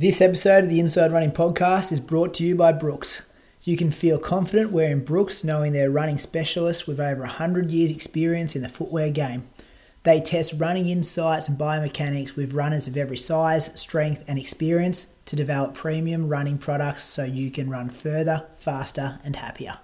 This episode of the Inside Running Podcast is brought to you by Brooks. You can feel confident wearing Brooks knowing they're running specialists with over 100 years' experience in the footwear game. They test running insights and biomechanics with runners of every size, strength, and experience to develop premium running products so you can run further, faster, and happier.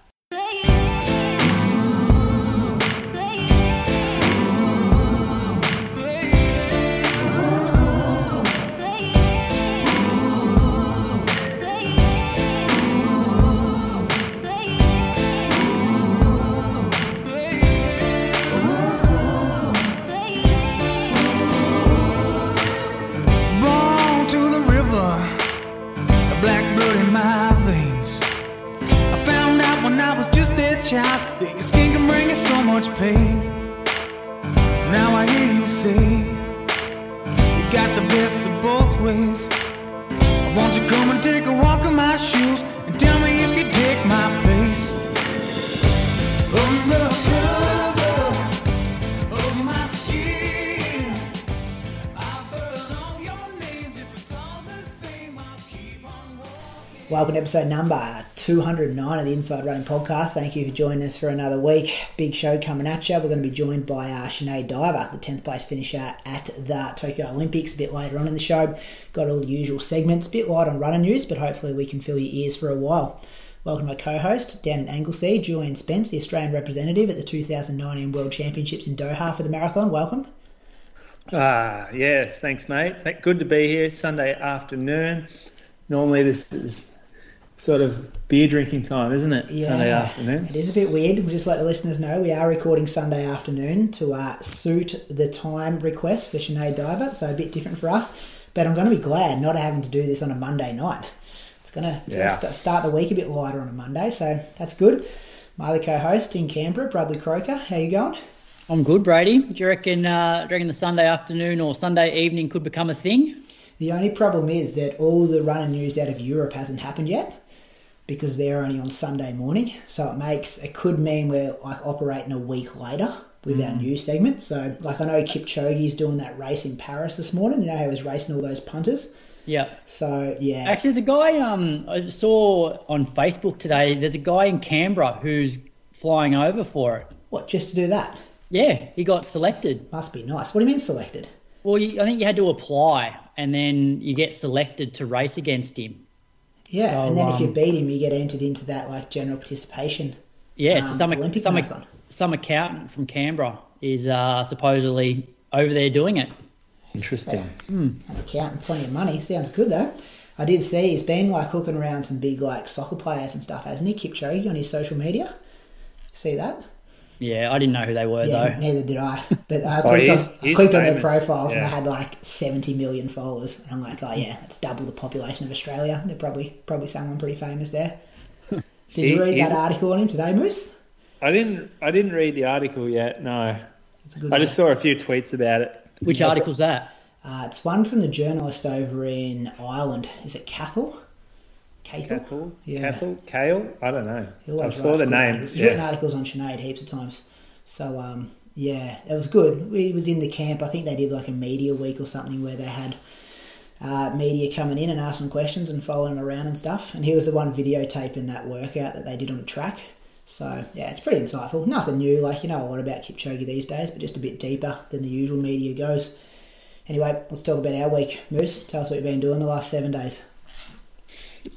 Child that your skin can bring you so much pain. Now I hear you say you got the best of both ways. Won't you come and take a walk in my shoes and tell me if you take my place? Undercover of my skin. Names. If it's all the same, I'll keep on walking. Welcome to episode number 209 of the Inside Running Podcast. Thank you for joining us for another week. Big show coming at you. We're going to be joined by uh, Sinead Diver, the 10th place finisher at the Tokyo Olympics, a bit later on in the show. Got all the usual segments, a bit light on running news, but hopefully we can fill your ears for a while. Welcome to my co-host down in Anglesea, Julian Spence, the Australian representative at the 2019 World Championships in Doha for the marathon. Welcome. Ah, yes, thanks, mate. Good to be here. Sunday afternoon. Normally, this is sort of beer drinking time, isn't it? Yeah, Sunday afternoon. It is a bit weird. We'll just let the listeners know we are recording Sunday afternoon to uh, suit the time request for Sinead Diver, so a bit different for us. But I'm going to be glad not having to do this on a Monday night. It's going to, it's Yeah. going to st- start the week a bit lighter on a Monday, so that's good. My other co-host in Canberra, Bradley Croker. How you going? I'm good, Brady. Do you reckon, uh, do you reckon the Sunday afternoon or Sunday evening could become a thing? The only problem is that all the running news out of Europe hasn't happened yet because they're only on Sunday morning. So it makes it could mean we're like operating a week later with our news segment. So like I know Kipchoge's doing that race in Paris this morning. You know he was racing all those punters. Yeah. So yeah, Actually, there's a guy um, I saw on Facebook today. There's a guy in Canberra who's flying over for it. what just to do that Yeah, he got selected. must be nice. What do you mean selected? Well, you, I think you had to apply, and then you get selected to race against him. Yeah, So, and then if you um, beat him, you get entered into that like general participation. Yeah, Um, so some Olympic some, marathon. some accountant from Canberra is uh, supposedly over there doing it. Interesting. an account and plenty of money. Sounds good though. I did see he's been like hooking around some big like soccer players and stuff, hasn't he? Kipchoge on his social media. See that? Yeah, I didn't know who they were Yeah, though. neither did I. But I Oh, clicked, he's- on, I clicked on their famous, profiles and they had like 70 million followers. And I'm like, oh yeah, it's double the population of Australia. They're probably probably someone pretty famous there. Did you read that article on him today, Moose? I didn't. I didn't read the article yet. No, It's a good I one. just saw a few tweets about it. Which article's that? Uh, it's one from the journalist over in Ireland. Is it Cathal? Cathal? Cattle, Yeah. cattle, kale. I don't know. I saw the name. articles. He's written articles on Sinead heaps of times. So um, yeah, it was good. We was in the camp. I think they did like a media week or something where they had uh, media coming in and asking questions and following him around and stuff. And he was the one videotaping that workout that they did on the track. So yeah, it's pretty insightful. Nothing new, like you know a lot about Kipchoge these days, but just a bit deeper than the usual media goes. Anyway, let's talk about our week. Moose, tell us what you've been doing the last seven days.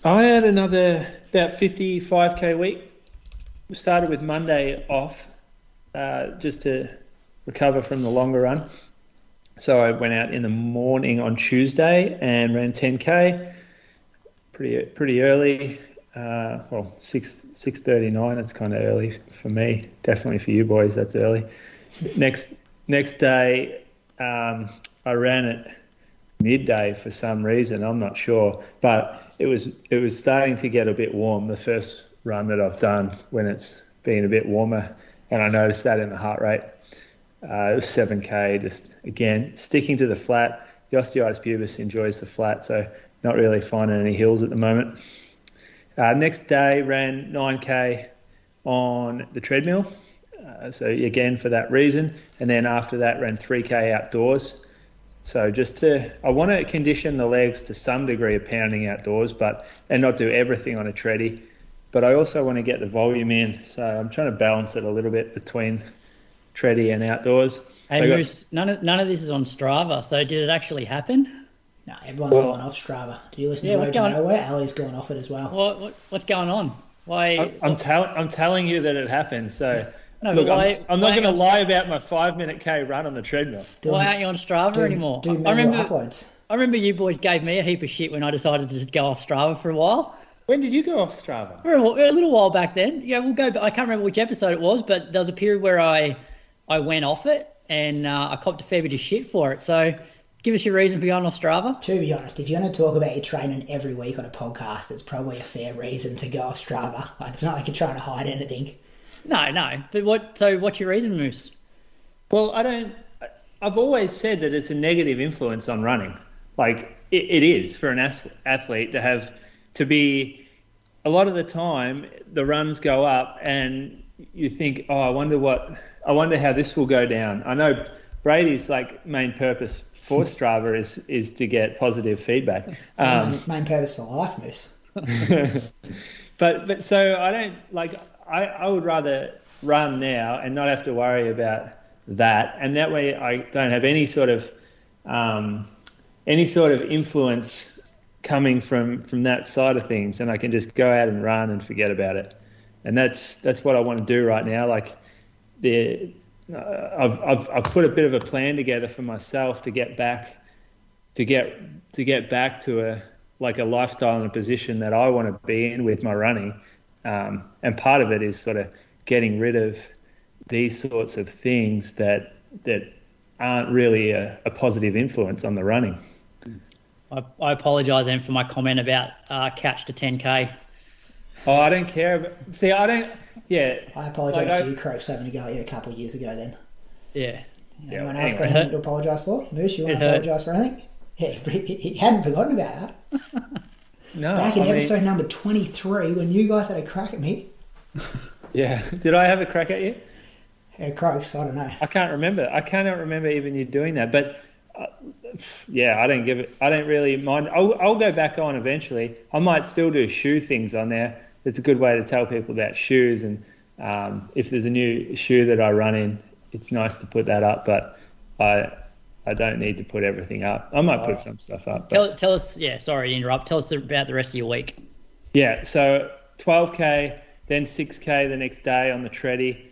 I had another about 55k week. We started with Monday off uh, just to recover from the longer run. So I went out in the morning on Tuesday and ran 10k pretty pretty early. Uh, well, six six thirty nine. It's kind of early for me. Definitely for you boys, that's early. next next day, um, I ran it midday for some reason. I'm not sure, but it was it was starting to get a bit warm. The first run that I've done when it's been a bit warmer, and I noticed that in the heart rate. Uh, it was 7k. Just again sticking to the flat. The osteitis pubis enjoys the flat, so not really finding any hills at the moment. Uh, next day ran 9k on the treadmill. Uh, so again for that reason, and then after that ran 3k outdoors. So just to, I want to condition the legs to some degree of pounding outdoors, but and not do everything on a treadie. But I also want to get the volume in, so I'm trying to balance it a little bit between treadie and outdoors. Hey, So I got- none of none of this is on Strava. So did it actually happen? No, everyone's Well- gone off Strava. Do you listen Yeah, to what's Road to going- Nowhere? Ali's gone off it as well. What, what what's going on? Why? I'm, I'm, tell, I'm telling you that it happened. So No, look, why- I'm, I'm not going to lie about my five minute K run on the treadmill. Doing- why aren't you on Strava do, anymore? Do I remember uploads. I remember you boys gave me a heap of shit when I decided to go off Strava for a while. When did you go off Strava? For a, a little while back then. Yeah, we'll go. I can't remember which episode it was, but there was a period where I I went off it and uh, I copped a fair bit of shit for it. So give us your reason for going off Strava. To be honest, if you're going to talk about your training every week on a podcast, it's probably a fair reason to go off Strava. Like, it's not like you're trying to hide anything. No, no. But what? So what's your reason, Moose? Well, I don't. I've always said that it's a negative influence on running. Like it, it is for an athlete to have to be. A lot of the time, the runs go up, and you think, "Oh, I wonder what. I wonder how this will go down." I know Brady's like main purpose for Strava is is to get positive feedback. Um, Main purpose for life, Moose. but but so I don't like I, I would rather run now and not have to worry about that. And that way I don't have any sort of um, any sort of influence coming from from that side of things. And I can just go out and run and forget about it. And that's that's what I want to do right now. Like the uh, I've, I've I've put a bit of a plan together for myself to get back to get to get back to a like a lifestyle and a position that I want to be in with my running. Um, and part of it is sort of getting rid of these sorts of things that that aren't really a, a positive influence on the running. I, I apologise, Em, for my comment about uh, catch to 10k. Oh, I don't care. About, see, I don't. Yeah. I apologise Like, to you, Croaks, having to go at you a couple of years ago then. Yeah. Yeah, Anyone else anyway. got anything to apologise for? Moose, you want It to apologise for anything? Yeah, but he, he hadn't forgotten about that. No. Back in I mean, episode number 23, when you guys had a crack at me, yeah. Did I have a crack at you? uh, Croaks, I don't know. I can't remember. I cannot remember even you doing that. But uh, yeah, I don't give it. I don't really mind. I'll, I'll go back on eventually. I might still do shoe things on there. It's a good way to tell people about shoes. And um, if there's a new shoe that I run in, it's nice to put that up. But I I don't need to put everything up. I might put some stuff up. Tell, tell us, yeah, sorry to interrupt. Tell us about the rest of your week. Yeah, so 12k, then 6k the next day on the treadie.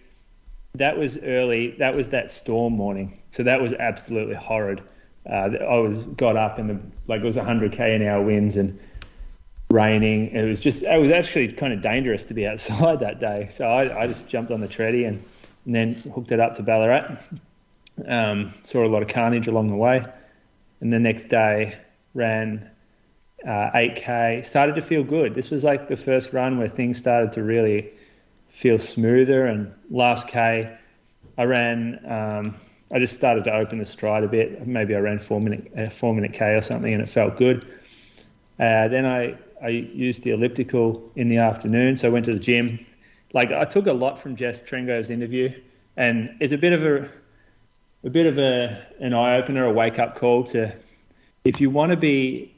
That was early. That was that storm morning. So that was absolutely horrid. Uh, I was got up and the like it was 100k an hour winds and raining. It was just it was actually kind of dangerous to be outside that day. So I, I just jumped on the treadie and, and then hooked it up to Ballarat. Um, saw a lot of carnage along the way, and the next day ran uh, 8k started to feel good. This was like the first run where things started to really feel smoother. And last k i ran um, i just started to open the stride a bit. Maybe i ran four minute uh, four minute k or something and it felt good. Uh, then i i used the elliptical in the afternoon. So i went to the gym. Like i took a lot from jess trengove's interview. And it's a bit of a a bit of a an eye opener a wake up call to if you want to be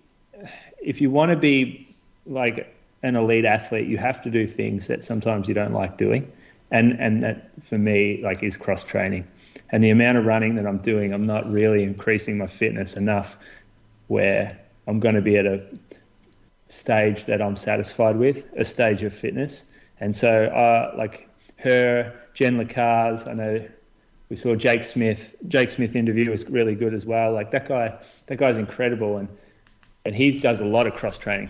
if you want to be like an elite athlete, you have to do things that sometimes you don't like doing, and and that for me like is cross training, and the amount of running that I'm doing, I'm not really increasing my fitness enough, where I'm going to be at a stage that I'm satisfied with, a stage of fitness, and so uh, like her, Jen LaCaze, I know we saw Jake Smith. Jake Smith interview was really good as well. Like that guy, that guy's incredible, and and he does a lot of cross training.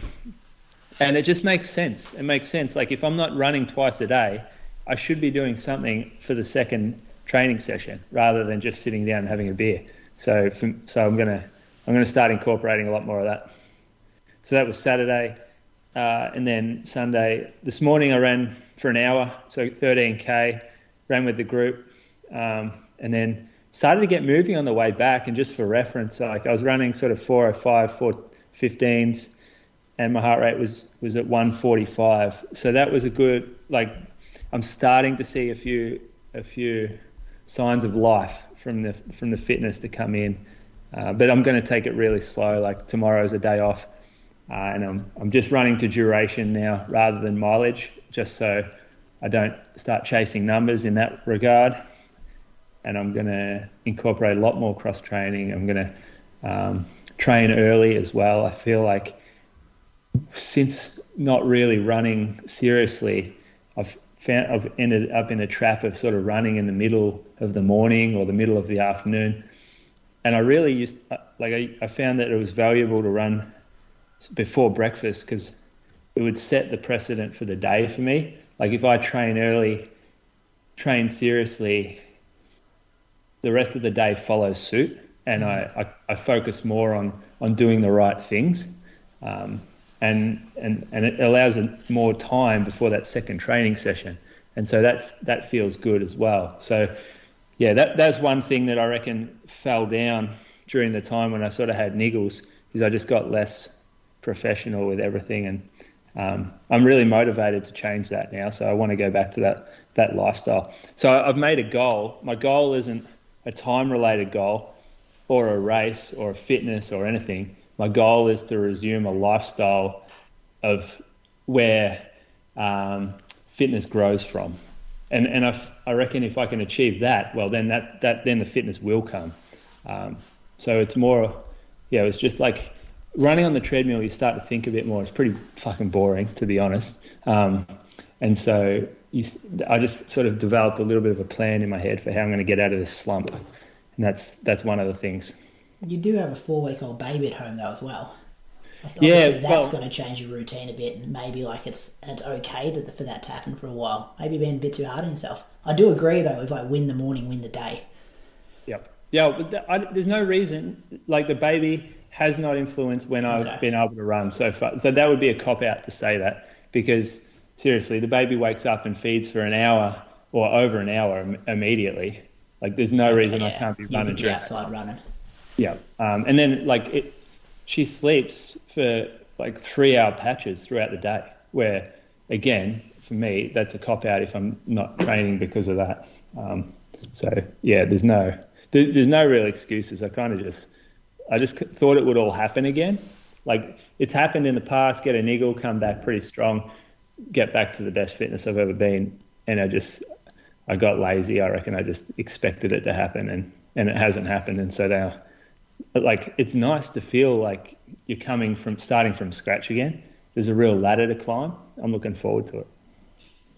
And it just makes sense. It makes sense. Like if I'm not running twice a day, I should be doing something for the second training session rather than just sitting down and having a beer. So so I'm gonna I'm gonna start incorporating a lot more of that. So that was Saturday, uh, and then Sunday. This morning I ran for an hour, so 13k, ran with the group, um, and then started to get moving on the way back. And just for reference, like I was running sort of 405, 415s, and my heart rate was was at 145. So that was a good like. I'm starting to see a few a few signs of life from the from the fitness to come in. Uh, but I'm going to take it really slow. Like tomorrow's a day off, uh, and I'm I'm just running to duration now rather than mileage, just so I don't start chasing numbers in that regard. And I'm going to incorporate a lot more cross training. I'm going to um, train early as well. I feel like since not really running seriously, I've found I've ended up in a trap of sort of running in the middle of the morning or the middle of the afternoon and I really used like I, I found that it was valuable to run before breakfast because it would set the precedent for the day for me. Like if I train early, train seriously, the rest of the day follows suit, and I, I, I focus more on on doing the right things, um, and and and it allows more time before that second training session, and so that's that feels good as well. So yeah, that that's one thing that I reckon fell down during the time when I sort of had niggles is I just got less professional with everything, and um, I'm really motivated to change that now. So I want to go back to that that lifestyle. So I've made a goal. My goal isn't a time related goal or a race or a fitness or anything. My goal is to resume a lifestyle of where um, fitness grows from and and I, I reckon if I can achieve that, well, then that, that then the fitness will come. Um, so it's more, yeah, it's just like running on the treadmill. You start to think a bit more. It's pretty fucking boring, to be honest. Um, and so you, I just sort of developed a little bit of a plan in my head for how I'm going to get out of this slump, and that's that's one of the things. You do have a four week old baby at home though as well. Obviously, yeah, that's well, going to change your routine a bit, and maybe like it's and it's okay to, for that to happen for a while. Maybe being a bit too hard on yourself. I do agree though, if like win the morning, win the day. Yep. Yeah, but I, there's no reason like the baby has not influenced when I've okay. been able to run so far. So that would be a cop out to say that because seriously, the baby wakes up and feeds for an hour or over an hour immediately. Like there's no reason yeah, I can't be running. Be outside running. Yeah, um, and then like it, she sleeps for like three hour patches throughout the day, where again, for me, that's a cop out if I'm not training because of that. Um, so yeah, there's no there, there's no real excuses. I kind of just I just thought it would all happen again. Like it's happened in the past. Get a niggle, come back pretty strong, get back to the best fitness I've ever been, and I just I got lazy. I reckon I just expected it to happen, and and it hasn't happened. And so now like it's nice to feel like you're coming from starting from scratch again. There's a real ladder to climb. I'm looking forward to it.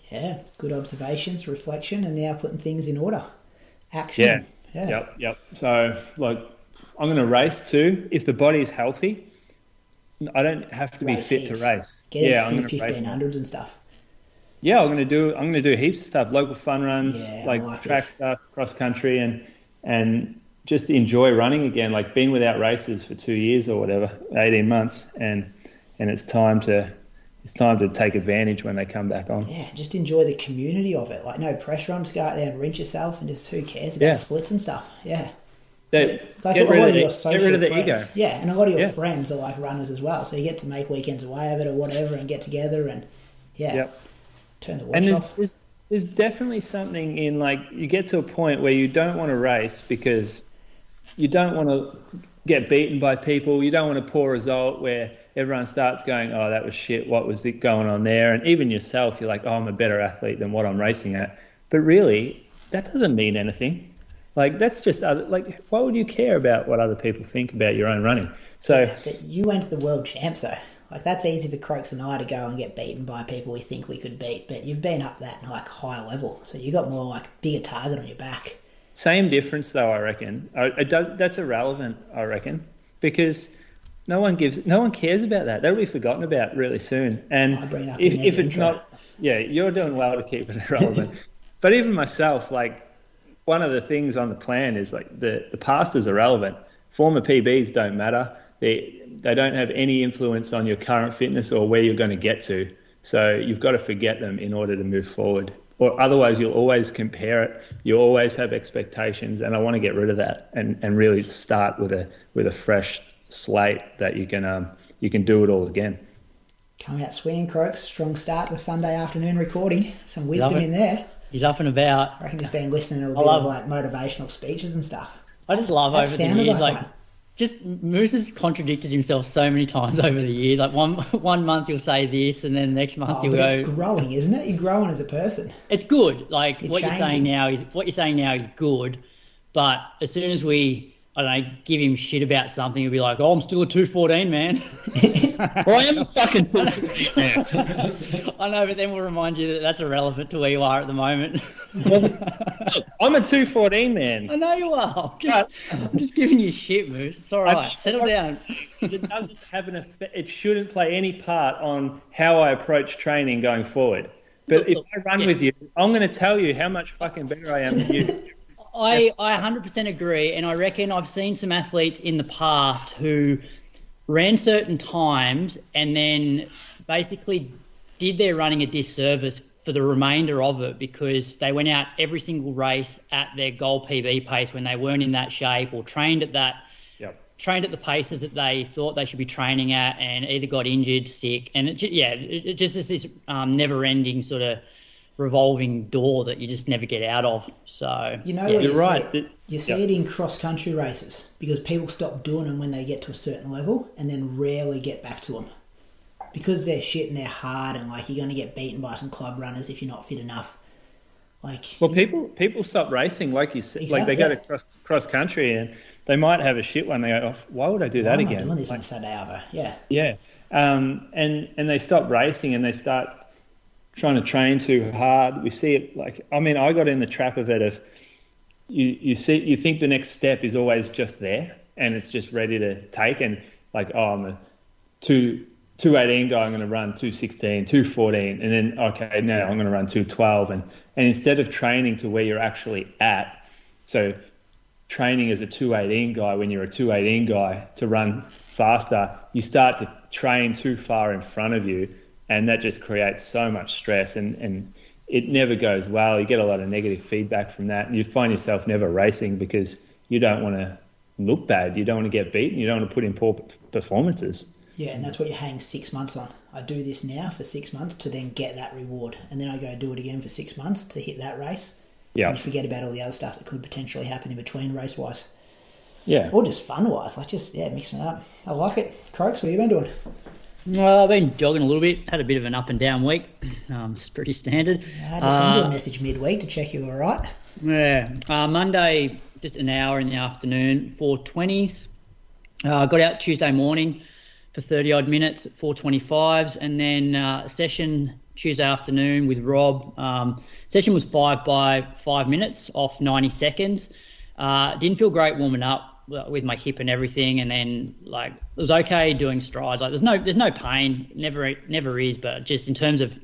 Yeah, good observations, reflection, and now putting things in order. Action. Yeah. yeah. Yep. Yep. So like, I'm going to race too. If the body is healthy, I don't have to race be fit heaps. to race. Get yeah, I'm going to fifteen hundreds and stuff. Yeah, I'm going to do. I'm going to do heaps of stuff. Local fun runs, yeah, like, like, track this. stuff, cross country, and and just enjoy running again. Like been without races for two years or whatever, eighteen months, and and it's time to it's time to take advantage when they come back on. Yeah, just enjoy the community of it. Like no pressure on, just go out there and wrench yourself, and just who cares about yeah. splits and stuff. Yeah. That, like get, rid of, the, get rid of the friends. ego. Yeah, and a lot of your yeah. friends are like runners as well, so you get to make weekends away of it or whatever, and get together and yeah, yep. turn the watch and there's, off. There's, there's definitely something in like you get to a point where you don't want to race because you don't want to get beaten by people. You don't want a poor result where everyone starts going, "Oh, that was shit. What was it going on there?" And even yourself, you're like, "Oh, I'm a better athlete than what I'm racing at." But really, that doesn't mean anything. Like that's just other, like why would you care about what other people think about your own running? So, yeah, but you went to the world champs though. Like that's easy for Croaks and I to go and get beaten by people we think we could beat, but you've been up that like high level, so you got more like bigger target on your back. Same difference though, I reckon. I, I that's irrelevant, I reckon, because no one gives, no one cares about that. That'll be forgotten about really soon. And if, if it's intro. not, yeah, you're doing well to keep it irrelevant. but even myself, like one of the things on the plan is like the the past is irrelevant. Former PBs don't matter. They they don't have any influence on your current fitness or where you're going to get to. So you've got to forget them in order to move forward or otherwise you'll always compare it. You always have expectations, and I want to get rid of that and, and really start with a with a fresh slate that you can um, you can do it all again. Come out swinging, Croaks. Strong start to Sunday afternoon recording. Some wisdom in there. He's up and about. I reckon he's been listening to a I bit love, of like motivational speeches and stuff. I just love that over the years, like one. just Moose has contradicted himself so many times over the years. Like one one month he'll say this, and then the next month Oh, he'll but go. it's growing, isn't it? You're growing as a person. It's good. Like You're what you're saying now is what you're saying now is good, but as soon as we I don't know give him shit about something, he'll be like, "Oh, I'm still a two fourteen man." Well, I am a fucking two man. I know, but then we'll remind you that that's irrelevant to where you are at the moment. I'm a two fourteen man. I know you are. I'm just, I'm just giving you shit, Moose. It's all right. Settle down. it doesn't have an effect. It shouldn't play any part on how I approach training going forward. But if I run Yeah. with you, I'm going to tell you how much fucking better I am than you. I, I 100% agree, and I reckon I've seen some athletes in the past who ran certain times and then basically did their running a disservice for the remainder of it because they went out every single race at their goal PB pace when they weren't in that shape or trained at that Yep. trained at the paces that they thought they should be training at and either got injured, sick, and it, yeah, it, it just is this um, never-ending sort of revolving door that you just never get out of. So You know yeah. what You're you right. See, you see yep. it in cross country races because people stop doing them when they get to a certain level and then rarely get back to them because they're shit and they're hard and like you're going to get beaten by some club runners if you're not fit enough. Like Well, people people stop racing, like you said, like they go to cross cross country and they might have a shit one. They go, oh, why would I do why that am I again? doing this Like, on Saturday over? Yeah, Yeah, um, and and they stop racing and they start trying to train too hard. We see it like I mean I got in the trap of it of you you see you think the next step is always just there and it's just ready to take and like oh I'm a two. 218 guy, I'm going to run 216, 214, and then, okay, now I'm going to run 212. And, and instead of training to where you're actually at, so training as a 218 guy when you're a 218 guy to run faster, you start to train too far in front of you, and that just creates so much stress and, and it never goes well. You get a lot of negative feedback from that, and you find yourself never racing because you don't want to look bad, you don't want to get beaten, you don't want to put in poor performances. yeah, and that's what you hang six months on. I do this now for six months to then get that reward, and then I go do it again for six months to hit that race. Yeah, And forget about all the other stuff that could potentially happen in between race wise. yeah. Or just fun wise, like just yeah, mixing it up. I like it. Croaks, what have you been doing? Well, I've been jogging a little bit. Had a bit of an up and down week. Um, it's pretty standard. I had to send you Uh, a message midweek to check you were right. Yeah. Uh, Monday, just an hour in the afternoon, 420s. Uh, got out Tuesday morning for 30 odd minutes at 425s, and then uh, session Tuesday afternoon with Rob. Um, session was five by five minutes off 90 seconds. Uh, didn't feel great warming up with my hip and everything, and then like it was okay doing strides. Like there's no there's no pain, never never is, but just in terms of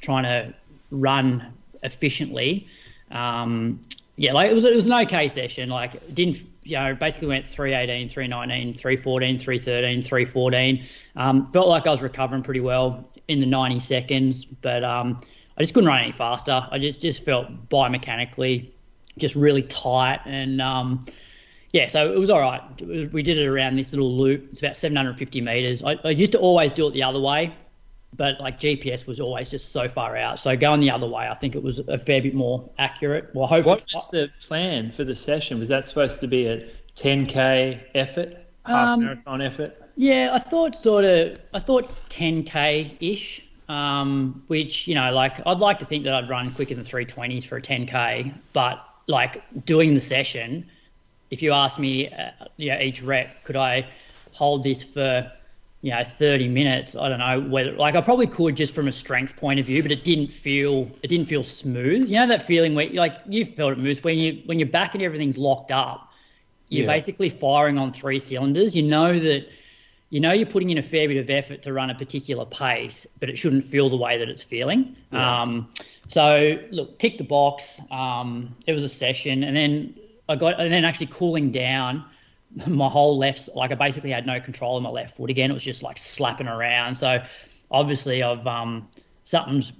trying to run efficiently. Um, yeah, like it was it was an okay session. Like didn't you know basically went 318, 319, 314, 313, 314. Um, felt like I was recovering pretty well in the 90 seconds, but um, I just couldn't run any faster. I just just felt biomechanically just really tight and um, yeah, so it was all right. We did it around this little loop. It's about 750 meters. I, I used to always do it the other way, but like GPS was always just so far out. So going the other way, I think it was a fair bit more accurate. Well, hopefully, What was the plan for the session? Was that supposed to be a 10k effort, half Um, marathon effort? Yeah, I thought sort of, I thought 10k ish, um, which you know, like I'd like to think that I'd run quicker than 320s for a 10k, but like doing the session, if you ask me, uh, yeah, each rep, could I hold this for, you know, 30 minutes? I don't know whether, like, I probably could just from a strength point of view, but it didn't feel, it didn't feel smooth. You know that feeling where, like, you felt it, Moose, when you when your back and everything's locked up, you're Yeah. basically firing on three cylinders. You know that you know you're putting in a fair bit of effort to run a particular pace, but it shouldn't feel the way that it's feeling. Yeah. Um, so look, tick the box. Um, it was a session, and then I got, and then actually cooling down. My whole left, like I basically had no control of my left foot again. It was just like slapping around. So obviously I've um, something's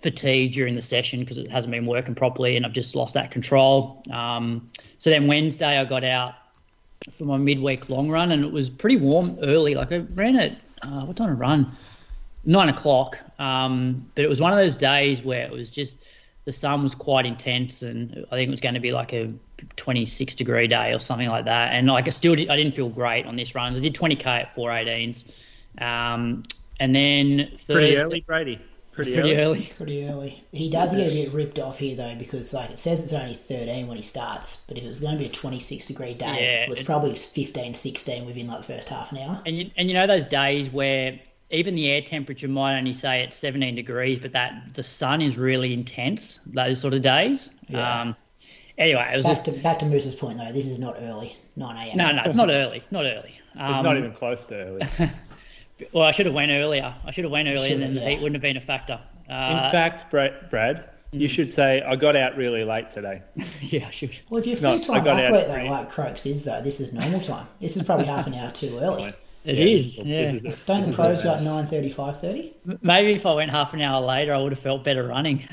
fatigued during the session because it hasn't been working properly, and I've just lost that control. Um, so then Wednesday I got out for my midweek long run, and it was pretty warm early. Like I ran at uh, what time I run? Nine o'clock. Um, but it was one of those days where it was just the sun was quite intense, and I think it was going to be like a 26 degree day or something like that. And like I still did, I didn't feel great on this run. I did 20k at 418s, um, and then Thursday, Pretty early, Brady. Pretty, pretty early. early. Pretty early. He does get a bit ripped off here though, because like it says it's only 13 when he starts, but if it was going to be a 26 degree day, Yeah, it was it- probably 15, 16 within like the first half an hour. And you, and you know those days where even the air temperature might only say it's 17 degrees, but that the sun is really intense. Those sort of days. Yeah. Um, anyway, it was Back just to back to Moose's point though, this is not early, 9 a.m. no, no, it's not early, not early. Um, It's not even close to early. Well, I should have went earlier. I should have went earlier, and then Should've, the heat wouldn't have been a factor. In Uh, fact, Brad, Brad you should say I got out really late today. yeah, I should. Well, if you're a No, full time I got out athlete at though, like Croaks is though, this is normal time. This is probably half an hour too early. It Yeah, is. this Yeah. This is a, Don't the is pros a- got 9.30, 5.30? Maybe if I went half an hour later, I would have felt better running.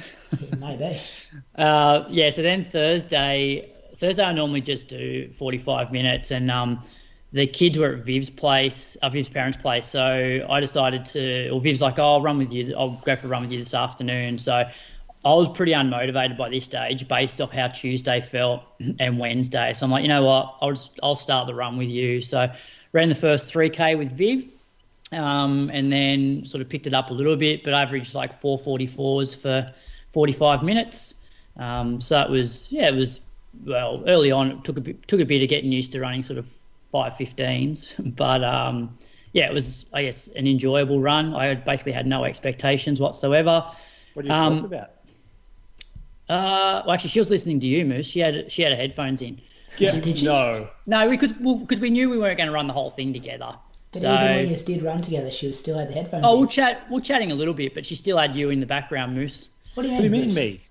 Maybe. Uh, yeah, so then Thursday, Thursday I normally just do 45 minutes, and um, the kids were at Viv's place, uh, Viv's parents' place, so I decided to, or Viv's like, oh, I'll run with you, I'll go for a run with you this afternoon. So I was pretty unmotivated by this stage based off how Tuesday felt and Wednesday. So I'm like, you know what, I'll just, I'll start the run with you. So ran the first 3K with Viv, um, and then sort of picked it up a little bit, but averaged like 444s for 45 minutes. Um, so it was, yeah, it was well early on. It took a bit, took a bit of getting used to running sort of 515s, but um, yeah, it was I guess an enjoyable run. I basically had no expectations whatsoever. What are you Um, talking about? Uh, well, actually, she was listening to you, Moose. She had she had her headphones in. Yeah, did you? no. No, because well, because we knew we weren't going to run the whole thing together. But so, even when you did run together, she was still had the headphones oh, in. we'll chat. We're chatting a little bit, but she still had you in the background, Moose. What do you What do mean, you mean, me?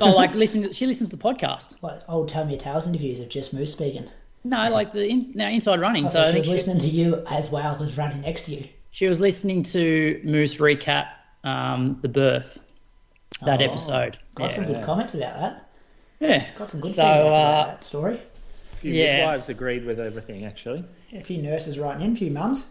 Oh, like listen. To, she listens to the podcast. What, old Tell Me Your Tales interviews of just Moose speaking. No, like the in, no, inside running. I so I thought she was she, listening to you as well as running next to you. she was listening to Moose recap um, the birth that Oh, episode. Got some good comments about that. yeah. Got some good So, feedback uh, about that story. A few Yeah. midwives agreed with everything, actually. A few nurses writing in, a few mums.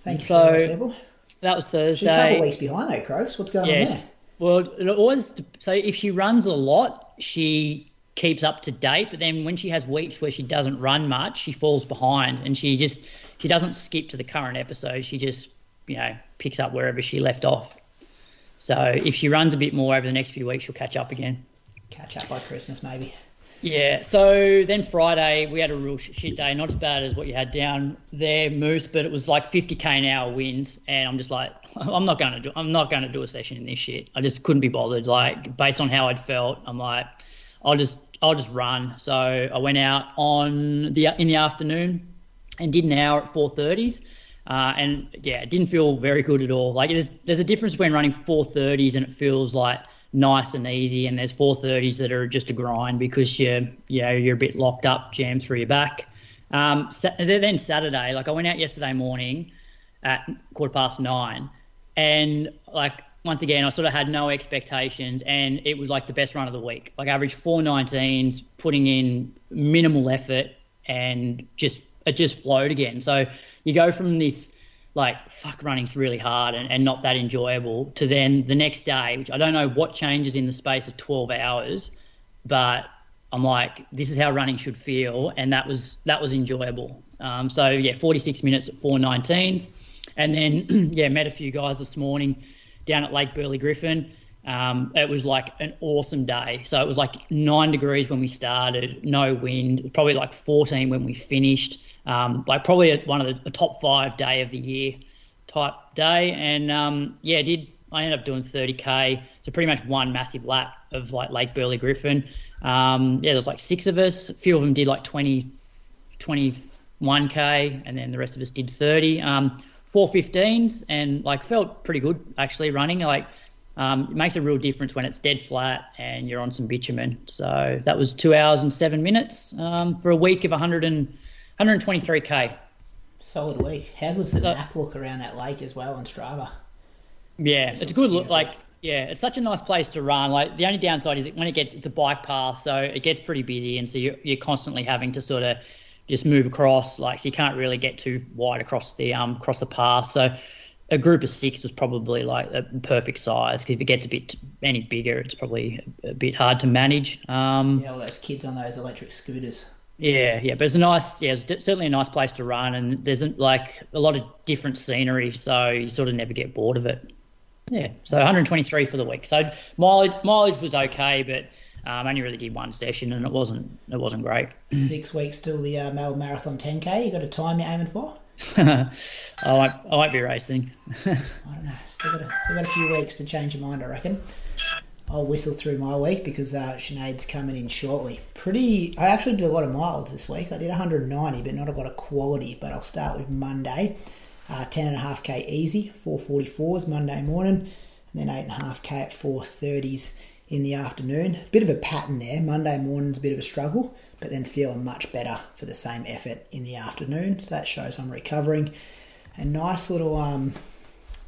Thank you So, for those people. That was Thursday. She's a couple of weeks behind though, Croaks. What's going on Yeah. there? Well, it always so if she runs a lot, she keeps up to date. But then when she has weeks where she doesn't run much, she falls behind, and she just she doesn't skip to the current episode. She just you know picks up wherever she left off. So if she runs a bit more over the next few weeks, she'll catch up again. Catch up by Christmas, maybe. Yeah. So then Friday we had a real shit day. Not as bad as what you had down there, Moose, but it was like 50k an hour winds, and I'm just like, I'm not going to do. I'm not going to do a session in this shit. I just couldn't be bothered. Like based on how I'd felt, I'm like, I'll just I'll just run. So I went out on the in the afternoon and did an hour at 4:30s. Uh, and yeah, it didn't feel very good at all. Like there's there's a difference between running 4:30s and it feels like nice and easy, and there's 4:30s that are just a grind because you're you know you're a bit locked up, jammed through your back. Um, then Saturday, like I went out yesterday morning at quarter past nine, and like once again, I sort of had no expectations, and it was like the best run of the week. Like average 419s, putting in minimal effort, and just it just flowed again. So you go from this like fuck running's really hard and, and not that enjoyable to then the next day, which I don't know what changes in the space of 12 hours, but I'm like, this is how running should feel, and that was that was enjoyable. Um, so yeah, 46 minutes at 419s, and then yeah, met a few guys this morning down at Lake Burley Griffin. Um, it was like an awesome day. So it was like nine degrees when we started, no wind, probably like 14 when we finished. Um, probably one of the, the top five day of the year type day. And um, yeah, did I ended up doing 30k, so pretty much one massive lap of like Lake Burley Griffin. Um, yeah, there was like six of us. A few of them did like 20, 21k, and then the rest of us did 30. Um, 415s, and like felt pretty good actually running. Like um, it makes a real difference when it's dead flat and you're on some bitumen. So that was two hours and seven minutes um, for a week of 100 and, 123k. Solid week. How good's the map look around that lake as well on Strava? Yeah, This it's a good look. Like, yeah, it's such a nice place to run. Like, the only downside is when it gets it's a bike path, so it gets pretty busy, and so you're, you're constantly having to sort of just move across. Like, so you can't really get too wide across the um across the path. So a group of six was probably like a perfect size because if it gets a bit any bigger, it's probably a, a bit hard to manage. Um, Yeah, all those kids on those electric scooters. Yeah, yeah, but it's a nice, yeah, it's certainly a nice place to run, and there's like a lot of different scenery, so you sort of never get bored of it. Yeah, so 123 for the week. So mileage mileage was okay, but um, only really did one session, and it wasn't it wasn't great. Six weeks till the uh, Marathon 10k. You got a time you're aiming for? I won't I won't be racing. I don't know. Still got, a, still got a few weeks to change your mind, I reckon. I'll whistle through my week because uh, Sinead's coming in shortly. Pretty. I actually did a lot of miles this week. I did 190, but not a lot of quality. But I'll start with Monday. Uh, 10.5k easy, 444s Monday morning, and then 8.5k at 430s in the afternoon. Bit of a pattern there. Monday morning's a bit of a struggle, but then feeling much better for the same effort in the afternoon. So that shows I'm recovering. A nice little um,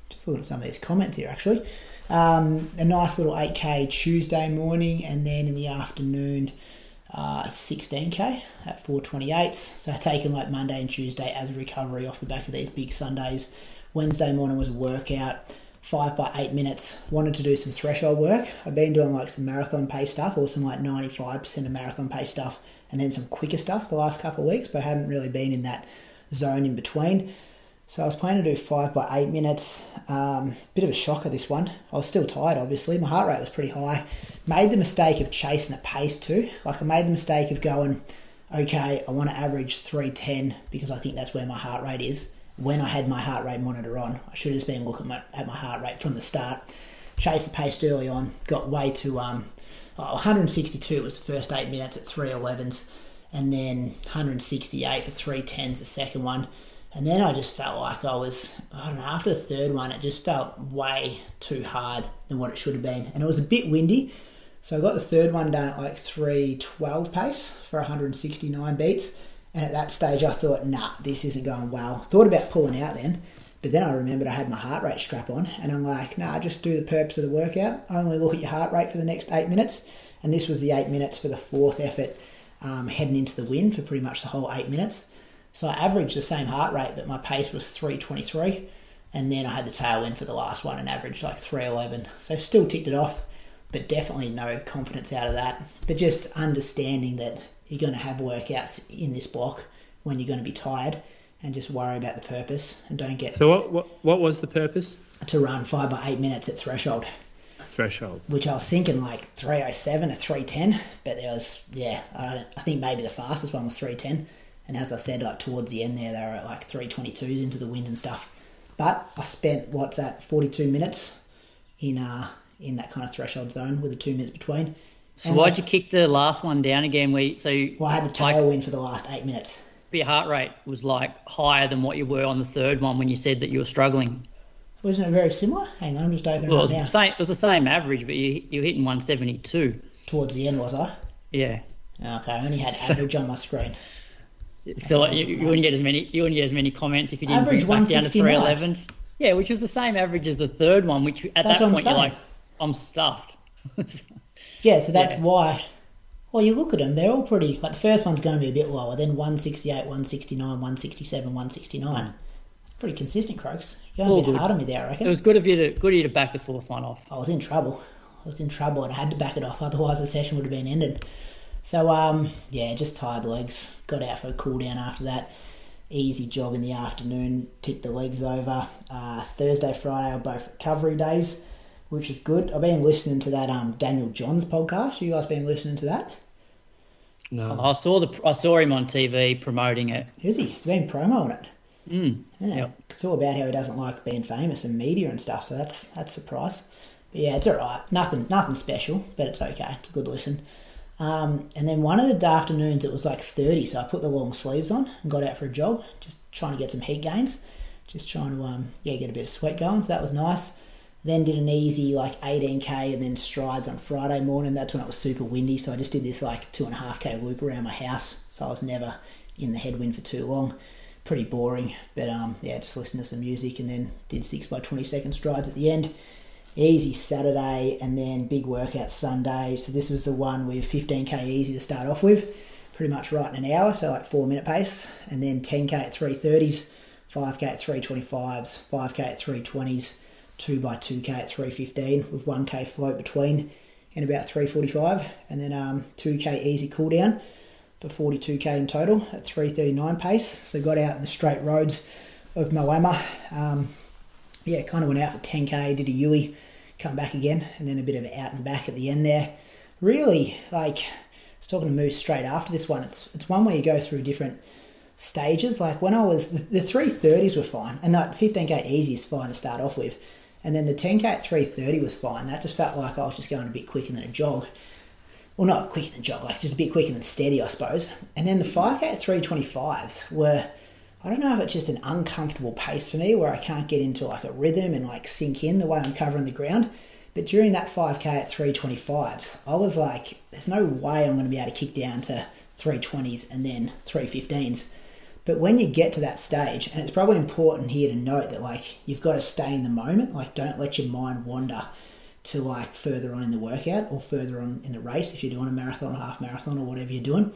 just looking at some of these comments here actually. Um, a nice little 8k Tuesday morning, and then in the afternoon, uh, 16k at 428. So taking like Monday and Tuesday as recovery off the back of these big Sundays. Wednesday morning was a workout, five by eight minutes. Wanted to do some threshold work. I've been doing like some marathon pace stuff, or some like 95% of marathon pace stuff, and then some quicker stuff the last couple of weeks, but I haven't really been in that zone in between. So I was planning to do five by eight minutes. Um, bit of a shocker this one. I was still tired, obviously. My heart rate was pretty high. Made the mistake of chasing a pace too. Like I made the mistake of going, okay, I want to average three ten because I think that's where my heart rate is. When I had my heart rate monitor on, I should have just been looking at my, at my heart rate from the start. Chased the pace early on. Got way to um, oh, 162 was the first eight minutes at 311s, and then 168 for 310s the second one. And then I just felt like I was, I don't know, after the third one, it just felt way too hard than what it should have been. And it was a bit windy. So I got the third one done at like 312 pace for 169 beats. And at that stage, I thought, nah, this isn't going well. Thought about pulling out then. But then I remembered I had my heart rate strap on. And I'm like, nah, just do the purpose of the workout. Only look at your heart rate for the next eight minutes. And this was the eight minutes for the fourth effort, um, heading into the wind for pretty much the whole eight minutes. So I averaged the same heart rate, but my pace was 323. And then I had the tailwind for the last one and averaged like 311. So still ticked it off, but definitely no confidence out of that. But just understanding that you're going to have workouts in this block when you're going to be tired and just worry about the purpose and don't get So what what, what was the purpose? to run five by eight minutes at threshold, Threshold. which I was thinking like 307 or 310, but there was, yeah, I, I think maybe the fastest one was 310. And as I said, like towards the end there, they were at like 322s into the wind and stuff. But I spent what's that, 42 minutes in uh in that kind of threshold zone with the two minutes between. So And, why'd like, you kick the last one down again? Where you, so Well, I had the like, tailwind for the last eight minutes. But your heart rate was like higher than what you were on the third one when you said that you were struggling. Wasn't it very similar? Hang on, I'm just opening Well, it it up now. same, it was the same average, but you you were hitting 172. Towards the end, was I? Yeah. Okay, I only had average on my screen. So like, you, you wouldn't get as many you wouldn't get as many comments if you didn't Average bring it back down to 311s. Yeah, which was the same average as the third one. Which at That's that point you're like, I'm stuffed. Yeah, so that's Yeah. why. Well, you look at them; they're all pretty. Like the first one's going to be a bit lower, then 168, 169, 167, 169. It's pretty consistent, Croaks. You're All a bit good. hard on me there, I reckon. it was good of you to good of you to back the fourth one off. I was in trouble. I was in trouble, and I had to back it off. Otherwise, the session would have been ended. So, um, yeah, just tired legs. Got out for a cool down after that. Easy jog in the afternoon. Ticked the legs over. Uh, Thursday, Friday are both recovery days, which is good. I've been listening to that um, Daniel Johns podcast. You guys been listening to that? No. I saw the I saw him on TV promoting it. Is he? He's been promoing it. Mm. Yeah, Yep. it's all about how he doesn't like being famous and media and stuff. So that's that's a surprise. But yeah, it's all right. Nothing nothing special, but it's okay. It's a good listen. Um, and then one of the afternoons it was like thirty, so I put the long sleeves on and got out for a jog, just trying to get some heat gains, just trying to um yeah get a bit of sweat going. So that was nice. Then did an easy like 18k and then strides on Friday morning. That's when it was super windy, so I just did this like two and a half k loop around my house. So I was never in the headwind for too long. Pretty boring, but um yeah, just listened to some music and then did six by 20 second strides at the end. Easy Saturday and then big workout Sunday. So this was the one with 15k easy to start off with, pretty much right in an hour, so like four minute pace, and then 10k at 330s 5k at 325s, 5k at 320s, 2x2k at 315 with 1k float between in about 345 and then um, 2k easy cool down for 42k in total at 339 pace. So got out in the straight roads of Moama. Um, yeah, kind of went out for 10k, did a Yui, come back again, and then a bit of out and back at the end there. Really, like, I was talking to Moose straight after this one. It's it's one where you go through different stages. Like when I was the, the 330s were fine, and that 15k easy is fine to start off with, and then the 10k at 330 was fine. That just felt like I was just going a bit quicker than a jog. Well, not quicker than a jog, like just a bit quicker than steady, I suppose. And then the 5k at 325s were, I don't know if it's just an uncomfortable pace for me where I can't get into like a rhythm and like sink in the way I'm covering the ground. But during that 5k at 325s, I was like, there's no way I'm going to be able to kick down to 320s and then 315s. But when you get to that stage, and it's probably important here to note that like you've got to stay in the moment, like don't let your mind wander to like further on in the workout or further on in the race if you're doing a marathon or half marathon or whatever you're doing.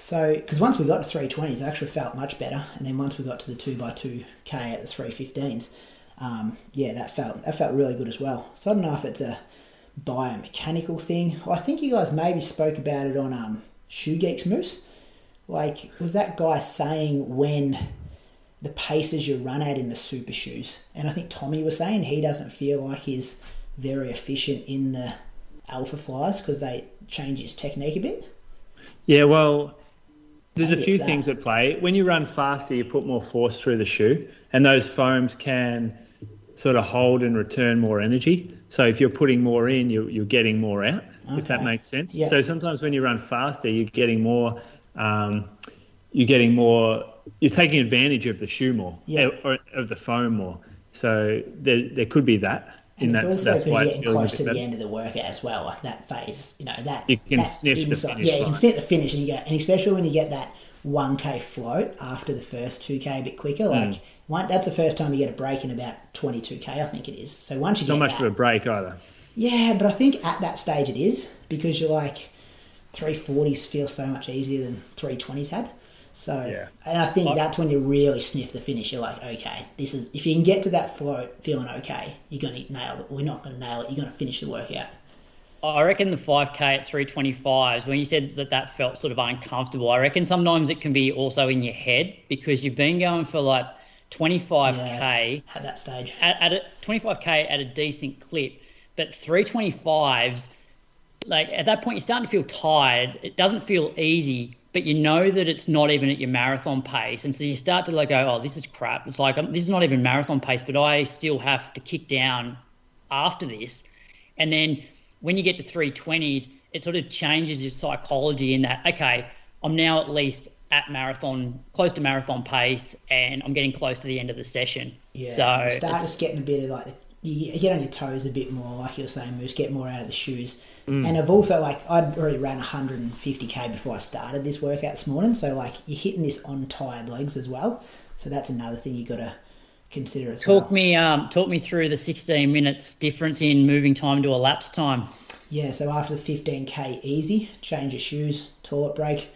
So, because once we got to 320s, I actually felt much better, and then once we got to the two by two k at the 315s, um, yeah, that felt that felt really good as well. So I don't know if it's a biomechanical thing. I think you guys maybe spoke about it on um, Shoe Geeks Moose like, was that guy saying when the paces you run at in the super shoes? And I think Tommy was saying he doesn't feel like he's very efficient in the Alphaflys because they change his technique a bit. Yeah, well, there's a few things at play. When you run faster, you put more force through the shoe, and those foams can sort of hold and return more energy. So if you're putting more in, you're, you're getting more out, okay. if that makes sense. Yeah. So sometimes when you run faster, you're getting more um, you're getting more, you're taking advantage of the shoe more, yeah. or, of the foam more. So there, there could be that. And it's also that's why getting close to the end of the workout as well, like that phase, you know, that you can that sniff inside, the finish. Yeah, you can sniff the finish, and you get, and especially when you get that 1k float after the first 2k a bit quicker, like mm. one, that's the first time you get a break in about 22k, I think it is. So once you not get not much that, of a break either. Yeah, but I think at that stage it is because you're like 340s feel so much easier than 320s had. So, yeah. and I think that's when you really sniff the finish. You're like, okay, this is if you can get to that float feeling okay, you're going to nail it. We're not going to nail it. You're going to finish the workout. I reckon the 5K at 325s, when you said that that felt sort of uncomfortable, I reckon sometimes it can be also in your head because you've been going for like 25K yeah, at that stage. At, at a, 25K at a decent clip, but 325s like at that point you're starting to feel tired. It doesn't feel easy, but you know that it's not even at your marathon pace, and so you start to like go, oh, this is crap. It's like um, this is not even marathon pace, but I still have to kick down after this, and then when you get to 320s, it sort of changes your psychology in that okay, I'm now at least at marathon, close to marathon pace, and I'm getting close to the end of the session. Yeah, so you start just getting a bit of like you get on your toes a bit more, like you were saying, Moose, get more out of the shoes. Mm. And I've also like I'd already ran 150k before I started this workout this morning, so like you're hitting this on tired legs as well. So that's another thing you've got to consider as talk well. me um, talk me through the 16 minutes difference in moving time to elapsed time. Yeah, so after the 15k easy, change your shoes, toilet break.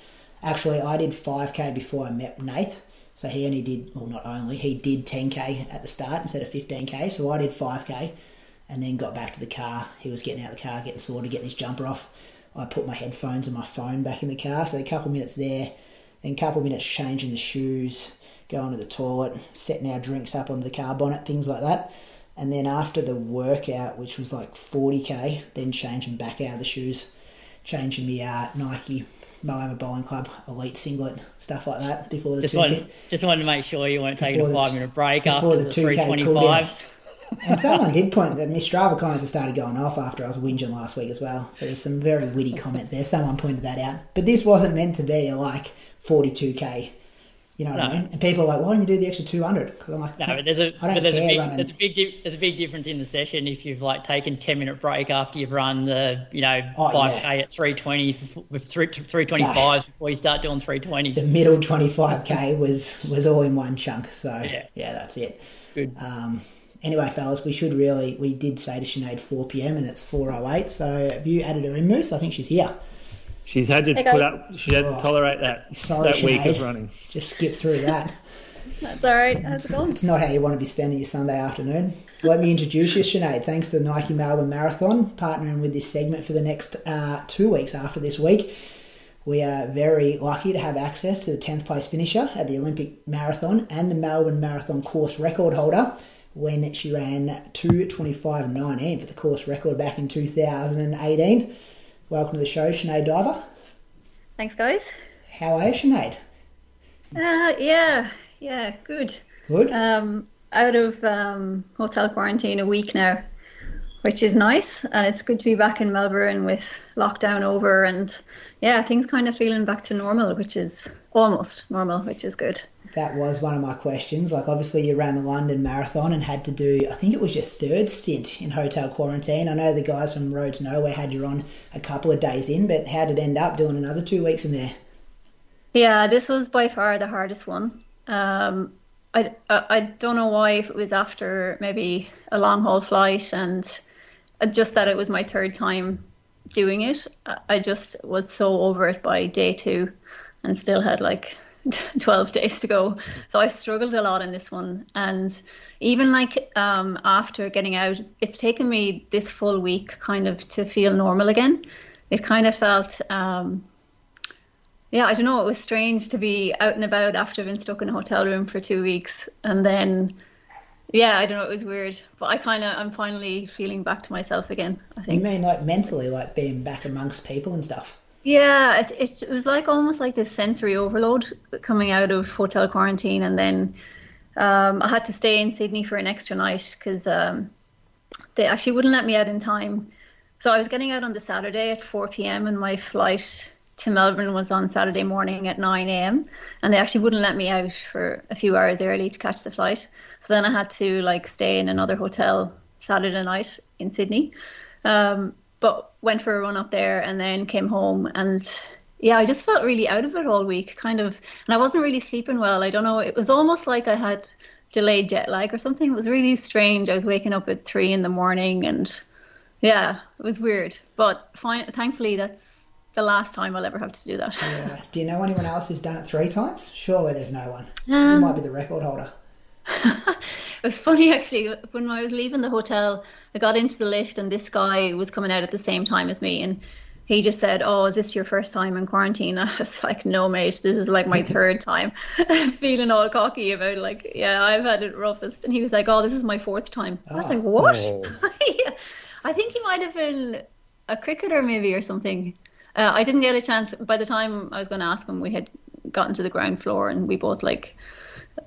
Actually, I did 5k before I met Nath. So he only did, well, not only, he did 10k at the start instead of 15k. So I did 5k and then got back to the car. He was getting out of the car, getting sorted, getting his jumper off. I put my headphones and my phone back in the car. So a couple minutes there, then a couple minutes changing the shoes, going to the toilet, setting our drinks up on the car bonnet, things like that. And then after the workout, which was like 40k, then changing back out of the shoes, changing me uh, Nike Moama Bowling Club elite singlet, stuff like that before the just two wanted, Just wanted to make sure you weren't taking a five minute break after the, the 325s. and someone did point that Miss Strava comments have started going off after I was whinging last week as well. So there's some very witty comments there. Someone pointed that out. But this wasn't meant to be a like 42k you know what no. I mean? And people are like, why don't you do the extra 200? Because I'm like, no, there's a, I don't there's care a big, running. There's a big, there's a big difference in the session if you've like taken 10 minute break after you've run the, you know, oh, 5k yeah. at 320 with 325s no. before you start doing 320s. The middle 25k was was all in one chunk. So yeah, yeah that's it. Good. Um, anyway, fellas, we should really, we did say to Sinead 4 p.m. and it's 4:08. So have you added her in, Moose? I think she's here. She's had to hey put up. She had to tolerate that Sorry, that week of running. Just skip through that. That's all right. How's it going? It's not how you want to be spending your Sunday afternoon. Let me introduce you, Sinead. Thanks to the Nike Melbourne Marathon, partnering with this segment for the next uh, two weeks after this week. We are very lucky to have access to the 10th place finisher at the Olympic Marathon and the Melbourne Marathon course record holder when she ran 2.25.19 for the course record back in 2018. Welcome to the show, Sinead Diver. Thanks, guys. How are you, Sinead? Uh, yeah, yeah, good. Good. Um, out of um, hotel quarantine a week now, which is nice, and it's good to be back in Melbourne with lockdown over, and yeah, things kind of feeling back to normal, which is almost normal, which is good. That was one of my questions. Like, obviously, you ran the London Marathon and had to do, I think it was your third stint in hotel quarantine. I know the guys from Road to Nowhere had you on a couple of days in, but how did it end up doing another two weeks in there? Yeah, this was by far the hardest one. Um, I, I, I don't know why, if it was after maybe a long haul flight and just that it was my third time doing it. I just was so over it by day two and still had like 12 days to go. So I struggled a lot in this one. And even like um, after getting out, it's taken me this full week kind of to feel normal again. It kind of felt, um, yeah, I don't know, it was strange to be out and about after being stuck in a hotel room for two weeks. And then, yeah, I don't know, it was weird. But I kind of, I'm finally feeling back to myself again, I You think. mean like mentally, like being back amongst people and stuff? Yeah, it, it, it was like almost like this sensory overload coming out of hotel quarantine, and then um, I had to stay in Sydney for an extra night because um, they actually wouldn't let me out in time. So I was getting out on the Saturday at 4 p.m. and my flight to Melbourne was on Saturday morning at 9 a.m. and they actually wouldn't let me out for a few hours early to catch the flight. So then I had to like stay in another hotel Saturday night in Sydney. Um, but went for a run up there and then came home and yeah, I just felt really out of it all week, kind of, and I wasn't really sleeping well. I don't know. It was almost like I had delayed jet lag or something. It was really strange. I was waking up at three in the morning, and yeah, it was weird. But fine, thankfully, that's the last time I'll ever have to do that. Yeah. Do you know anyone else who's done it three times? Surely there's no one. you Um, might be the record holder. It was funny actually when I was leaving the hotel. I got into the lift and this guy was coming out at the same time as me, and he just said, "Oh, is this your first time in quarantine?" I was like, "No, mate, this is like my third time." Feeling all cocky about like, yeah, I've had it roughest, and he was like, "Oh, this is my fourth time." I was Oh. like, "What?" I think he might have been a cricketer maybe or something. Uh, I didn't get a chance. By the time I was going to ask him, we had gotten to the ground floor and we both like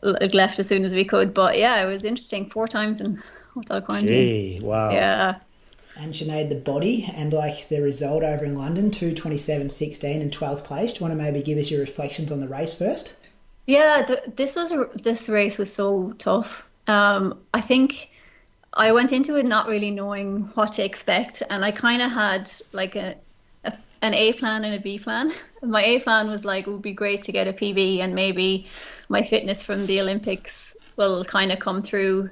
l- left as soon as we could. But yeah, it was interesting. Four times in hotel quarantine. Gee, wow. Yeah. And Sinead, the body and like the result over in London, 227, 16 and 12th place. Do you want to maybe give us your reflections on the race first? Yeah, th- this was a, this race was so tough. Um, I think I went into it not really knowing what to expect, and I kind of had like a, a an A plan and a B plan. My A plan was like it would be great to get a PB, and maybe my fitness from the Olympics will kind of come through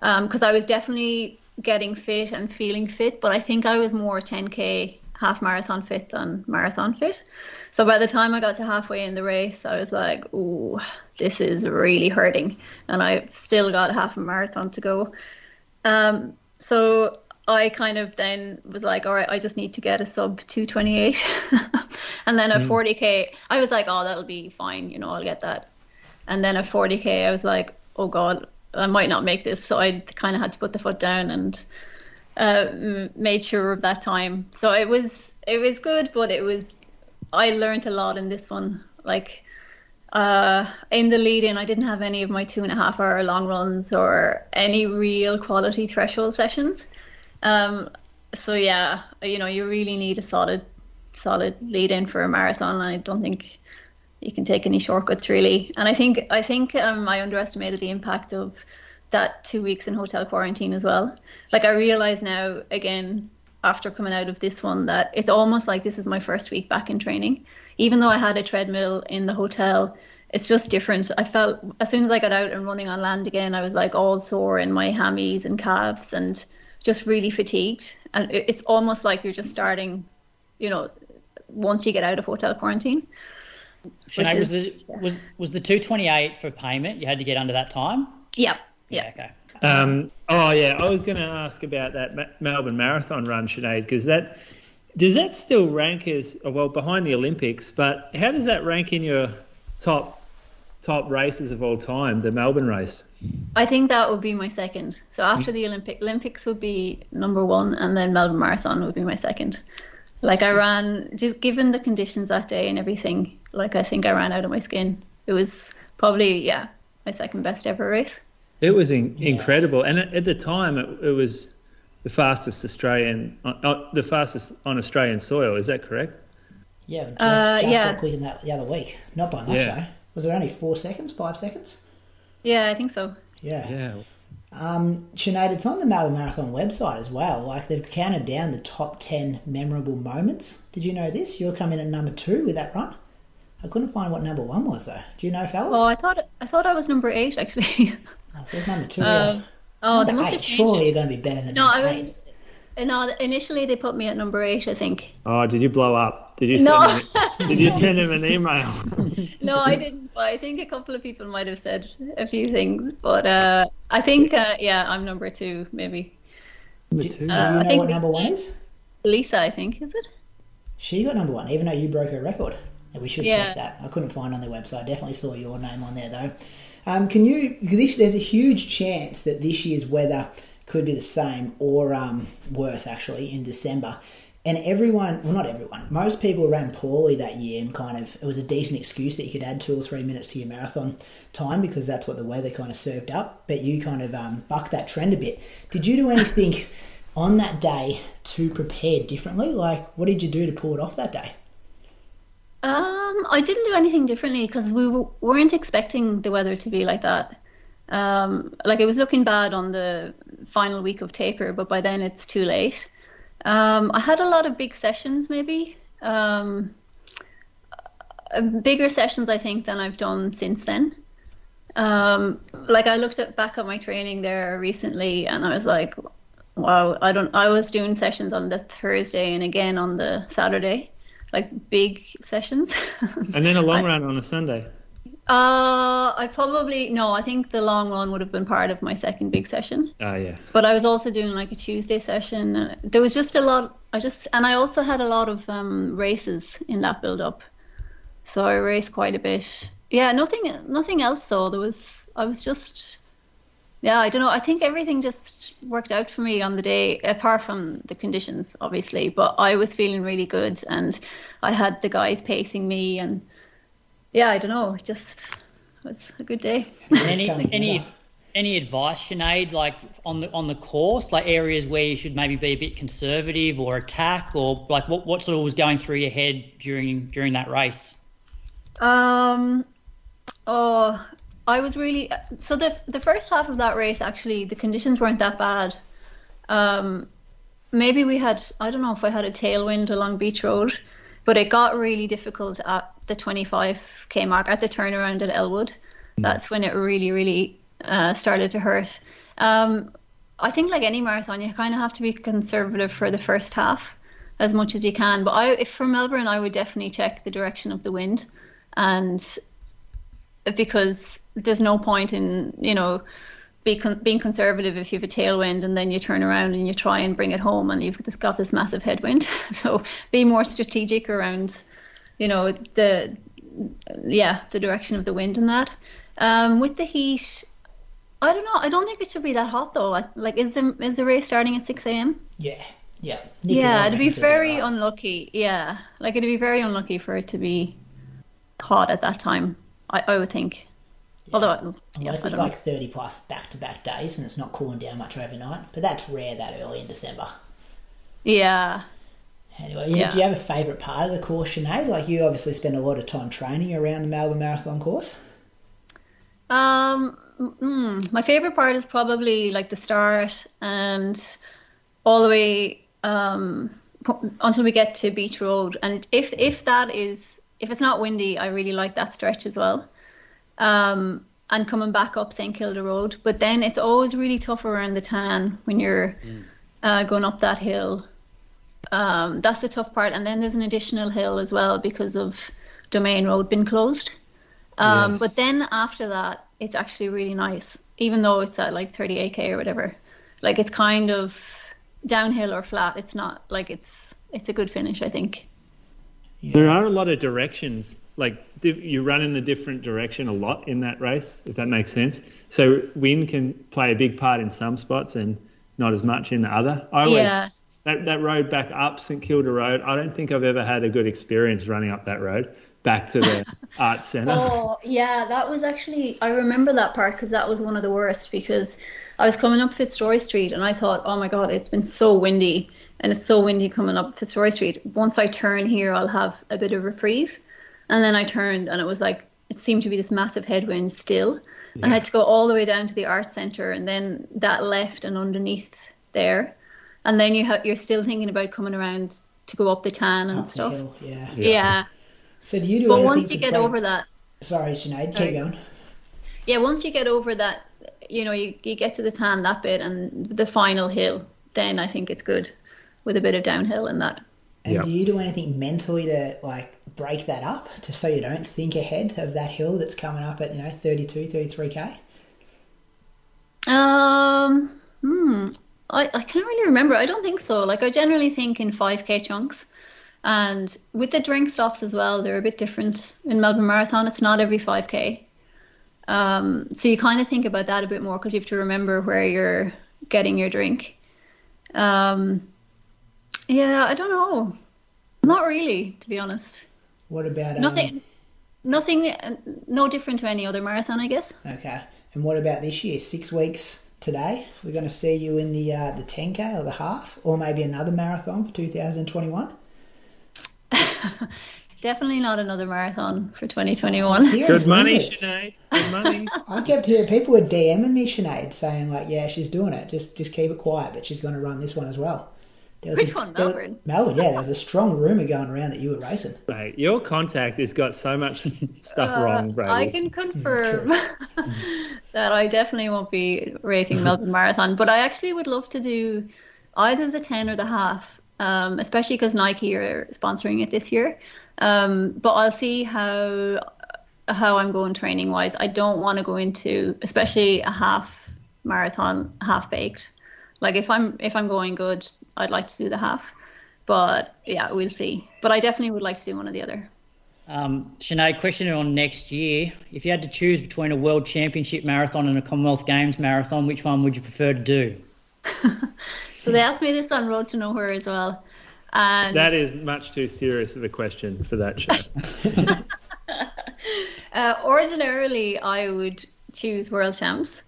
because I was definitely getting fit and feeling fit, but I think I was more 10k half marathon fit than marathon fit. So by the time I got to halfway in the race, I was like, "Ooh, this is really hurting," and I've still got half a marathon to go. Um, so I kind of then was like, "All right, I just need to get a sub 228," and then a 40k. I was like, "Oh, that'll be fine, you know, I'll get that." And then a 40k, I was like, "Oh God, I might not make this." So I kind of had to put the foot down and uh, m- made sure of that time. So it was it was good, but it was I learned a lot in this one. Like uh, in the lead in, I didn't have any of my two and a half hour long runs or any real quality threshold sessions. Um, so yeah, you know, you really need a solid solid lead in for a marathon. I don't think you can take any shortcuts really. And I think I think um, I underestimated the impact of that two weeks in hotel quarantine as well. Like I realize now again after coming out of this one that it's almost like this is my first week back in training. Even though I had a treadmill in the hotel, it's just different. I felt as soon as I got out and running on land again, I was like all sore in my hammies and calves and just really fatigued. And it's almost like you're just starting, you know, once you get out of hotel quarantine. Sinead, was is- the was was the two twenty eight for payment? You had to get under that time. Yep. Yeah. Okay. Um, oh yeah, I was going to ask about that Ma- Melbourne Marathon run, Sinead, because that does that still rank as well behind the Olympics? But how does that rank in your top top races of all time? The Melbourne race. I think that would be my second. So after the Olympic, Olympics would be number one, and then Melbourne Marathon would be my second. Like I ran, just given the conditions that day and everything, like I think I ran out of my skin. It was probably yeah my second best ever race. It was in, incredible, and at, at the time, it, it was the fastest Australian, uh, uh, the fastest on Australian soil. Is that correct? Yeah, just, Uh, just yeah. got quicker than that the other week. Not by much Yeah. though. Was it only four seconds, five seconds? Yeah, I think so. Yeah. Yeah. Um, Sinead, it's on the Melbourne Marathon website as well. Like they've counted down the top ten memorable moments. Did you know this? You're coming at number two with that run. I couldn't find what number one was though. Do you know, fellas? Oh, I thought I thought I was number eight actually. Oh, it says number two. Um, yeah. oh, number they must eight. have changed Surely it. you're going to be better than No, number I eight. no. Initially they put me at number eight, I think. Oh, did you blow up? Did you send No. him, did you send him an email? No, I didn't. But I think a couple of people might have said a few things, but uh, I think uh, yeah, I'm number two, maybe. Number two. do Uh, you I know think what we number one is? Lisa, I think is it? She got number one, even though you broke her record. And we should Yeah. check that. I couldn't find on their website. I Definitely saw your name on there though. Um, can you? This, there's a huge chance that this year's weather could be the same or um, worse actually in December. And everyone, well, not everyone, most people ran poorly that year, and kind of it was a decent excuse that you could add two or three minutes to your marathon time because that's what the weather kind of served up. But you kind of um, bucked that trend a bit. Did you do anything on that day to prepare differently? Like, what did you do to pull it off that day? Um, I didn't do anything differently because we weren't expecting the weather to be like that. Um, like it was looking bad on the final week of taper, but by then it's too late. Um, I had a lot of big sessions, maybe um, uh, bigger sessions, I think, than I've done since then. Um, like I looked at back at my training there recently, and I was like, "Wow, I don't." I was doing sessions on the Thursday and again on the Saturday like big sessions. And then a long run on a Sunday. Uh, I probably no. I think the long run would have been part of my second big session. Oh yeah. But I was also doing like a Tuesday session. There was just a lot. I just and I also had a lot of um, races in that build up, so I raced quite a bit. Yeah, nothing, nothing else though. There was. I was just. Yeah, I don't know. I think everything just worked out for me on the day, apart from the conditions, obviously. But I was feeling really good, and I had the guys pacing me, and yeah, I don't know. It just was a good day. Any coming any together. any advice, Sinead, like on the on the course, like areas where you should maybe be a bit conservative or attack, or like what what sort of was going through your head during during that race? Um, oh, I was really so the the first half of that race actually the conditions weren't that bad. Um, maybe we had I don't know if I had a tailwind along Beach Road, but it got really difficult at the 25k mark at the turnaround at Elwood. That's when it really really uh, started to hurt. Um, I think like any marathon, you kind of have to be conservative for the first half as much as you can. But I, if for Melbourne, I would definitely check the direction of the wind, and because there's no point in you know be con- being conservative if you have a tailwind and then you turn around and you try and bring it home and you've got this massive headwind. so be more strategic around you know the yeah the direction of the wind and that. Um, with the heat, I don't know. I don't think it should be that hot though. Like, like is the is the race starting at six a.m.? Yeah, yeah. Nicky Yeah, it'd be very it'll unlucky. Yeah, like it'd be very unlucky for it to be hot at that time. I, I would think. Although, yeah, Unless I it's like 30 plus back to back days and it's not cooling down much overnight. But that's rare that early in December. yeah. Anyway, Yeah. do you have a favourite part of the course, Sinead? Like, you obviously spend a lot of time training around the Melbourne Marathon course. Um, mm, my favorite part is probably like the start and all the way um, until we get to Beach Road. And if if that is if it's not windy, I really like that stretch as well. Um, and coming back up St Kilda Road, but then it's always really tough around the tan when you're uh, going up that hill. Um, that's the tough part, and then there's an additional hill as well because of Domain Road being closed. Um, Yes. But then after that, it's actually really nice, even though it's at like 38k or whatever. Like it's kind of downhill or flat. It's not like it's it's a good finish, I think. There are a lot of directions. Like you run in the different direction a lot in that race, if that makes sense. So wind can play a big part in some spots and not as much in the other. I always, Yeah. That that road back up St Kilda Road. I don't think I've ever had a good experience running up that road back to the art centre. Oh, yeah, that was actually, I remember that part because that was one of the worst because I was coming up Fitzroy Street and I thought, oh my God, it's been so windy and it's so windy coming up Fitzroy Street. Once I turn here, I'll have a bit of reprieve. And then I turned and it was like, it seemed to be this massive headwind still. I had to go all the way down to the art centre and then that left and underneath there. And then you ha- you're still thinking about coming around to go up the tan and Up stuff. hill, yeah. Yeah. So do you do But once you get break- over that, Sorry, Sinead, keep Sorry. going. yeah, once you get over that, you know, you, you get to the tan that bit and the final hill, then I think it's good with a bit of downhill in that. And Yep. do you do anything mentally to like break that up to so you don't think ahead of that hill that's coming up at, you know, 32, 33k? Um, hmm, I, I can't really remember. I don't think so. Like, I generally think in 5k chunks. And with the drink stops as well, they're a bit different in Melbourne Marathon. It's not every 5k. Um, so you kind of think about that a bit more because you have to remember where you're getting your drink. Um, yeah, I don't know. Not really, to be honest. What about um, Nothing, nothing, uh, no different to any other marathon, I guess. Okay. And what about this year? Six weeks today. We're going to see you in the uh, the 10k or the half, or maybe another marathon for 2021. Definitely not another marathon for 2021. Hearing Good money, rumours. Sinead. Good money. I kept hearing people were DMing me, Sinead, saying like, "Yeah, she's doing it. Just just keep it quiet, but she's going to run this one as well." There Which a- one, there- Melbourne? Melbourne, yeah. There was a strong rumor going around that you were racing. Mate, your contact has got so much stuff wrong, Uh, Brady. I can confirm that I definitely won't be racing Melbourne Marathon, but I actually would love to do either the 10 or the half, um, especially because Nike are sponsoring it this year. Um, but I'll see how how I'm going training wise. I don't want to go into especially a half marathon half baked. Like if I'm if I'm going good, I'd like to do the half. But yeah, we'll see. But I definitely would like to do one or the other. Um, Sinead, question on next year. If you had to choose between a World Championship marathon and a Commonwealth Games marathon, which one would you prefer to do? So they asked me this on Road to Nowhere as well. And That is much too serious of a question for that show. uh, ordinarily I would choose World Champs,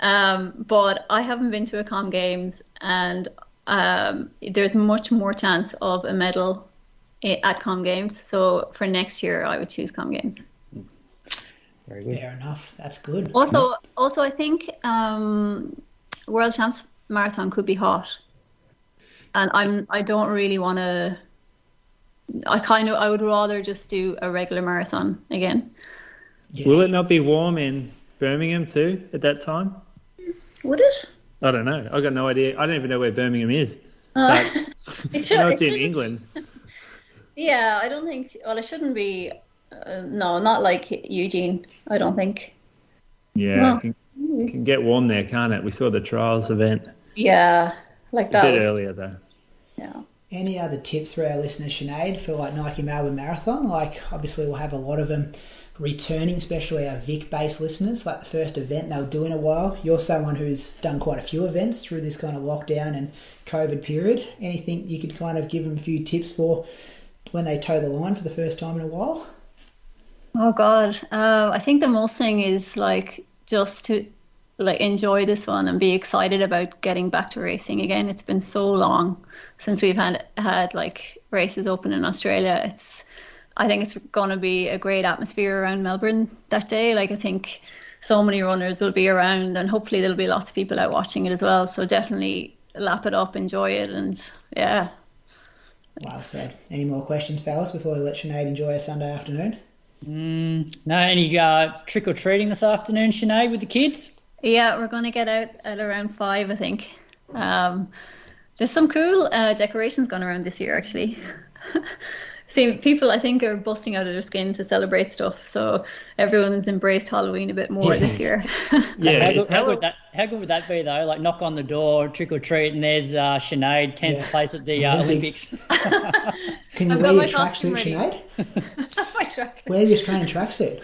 um, but I haven't been to a Com Games, and um, there's much more chance of a medal at Com Games. So for next year, I would choose Com Games. Very good. Fair enough. That's good. Also, also I think um, World Champs Marathon could be hot, and I'm I don't really want to. I kind of I would rather just do a regular marathon again. Yeah. Will it not be warm in Birmingham too at that time? Would it? I don't know. I've got no idea. I don't even know where Birmingham is. Uh, But it I should, know it it's in England. Yeah, I don't think. Well, it shouldn't be. Uh, no, not like Eugene. I don't think. Yeah, Well, can, can get warm there, can't it? We saw the trials event Yeah, like that. a that bit was. earlier though. Yeah. Any other tips for our listeners, Sinead, for like Nike Melbourne Marathon? Like, obviously, we'll have a lot of them returning, especially our Vic-based listeners. Like the first event they'll do in a while. You're someone who's done quite a few events through this kind of lockdown and COVID period. Anything you could kind of give them a few tips for when they toe the line for the first time in a while? Oh God, uh, I think the most thing is like just to like enjoy this one and be excited about getting back to racing again. It's been so long since we've had had like races open in Australia. It's I think it's going to be a great atmosphere around Melbourne that day. Like I think so many runners will be around, and hopefully there'll be lots of people out watching it as well. So definitely lap it up, enjoy it, and yeah, Well said. Any more questions, fellas, before we let Sinead enjoy her Sunday afternoon? No, any uh, trick or treating this afternoon, Sinead, with the kids? Yeah, we're going to get out at around five, I think. Um, there's some cool uh, decorations going around this year, actually. See, people I think are busting out of their skin to celebrate stuff. So everyone's embraced Halloween a bit more Yeah. this year. Yeah, How good, how, hell- good that, how good would that be though? Like knock on the door, trick or treat, and there's uh, Sinead, tenth Yeah. place at the uh, Olympics. Olympics. Can you I've wear got your tracksuit, ready. Sinead? My track. Wear the Australian tracksuit.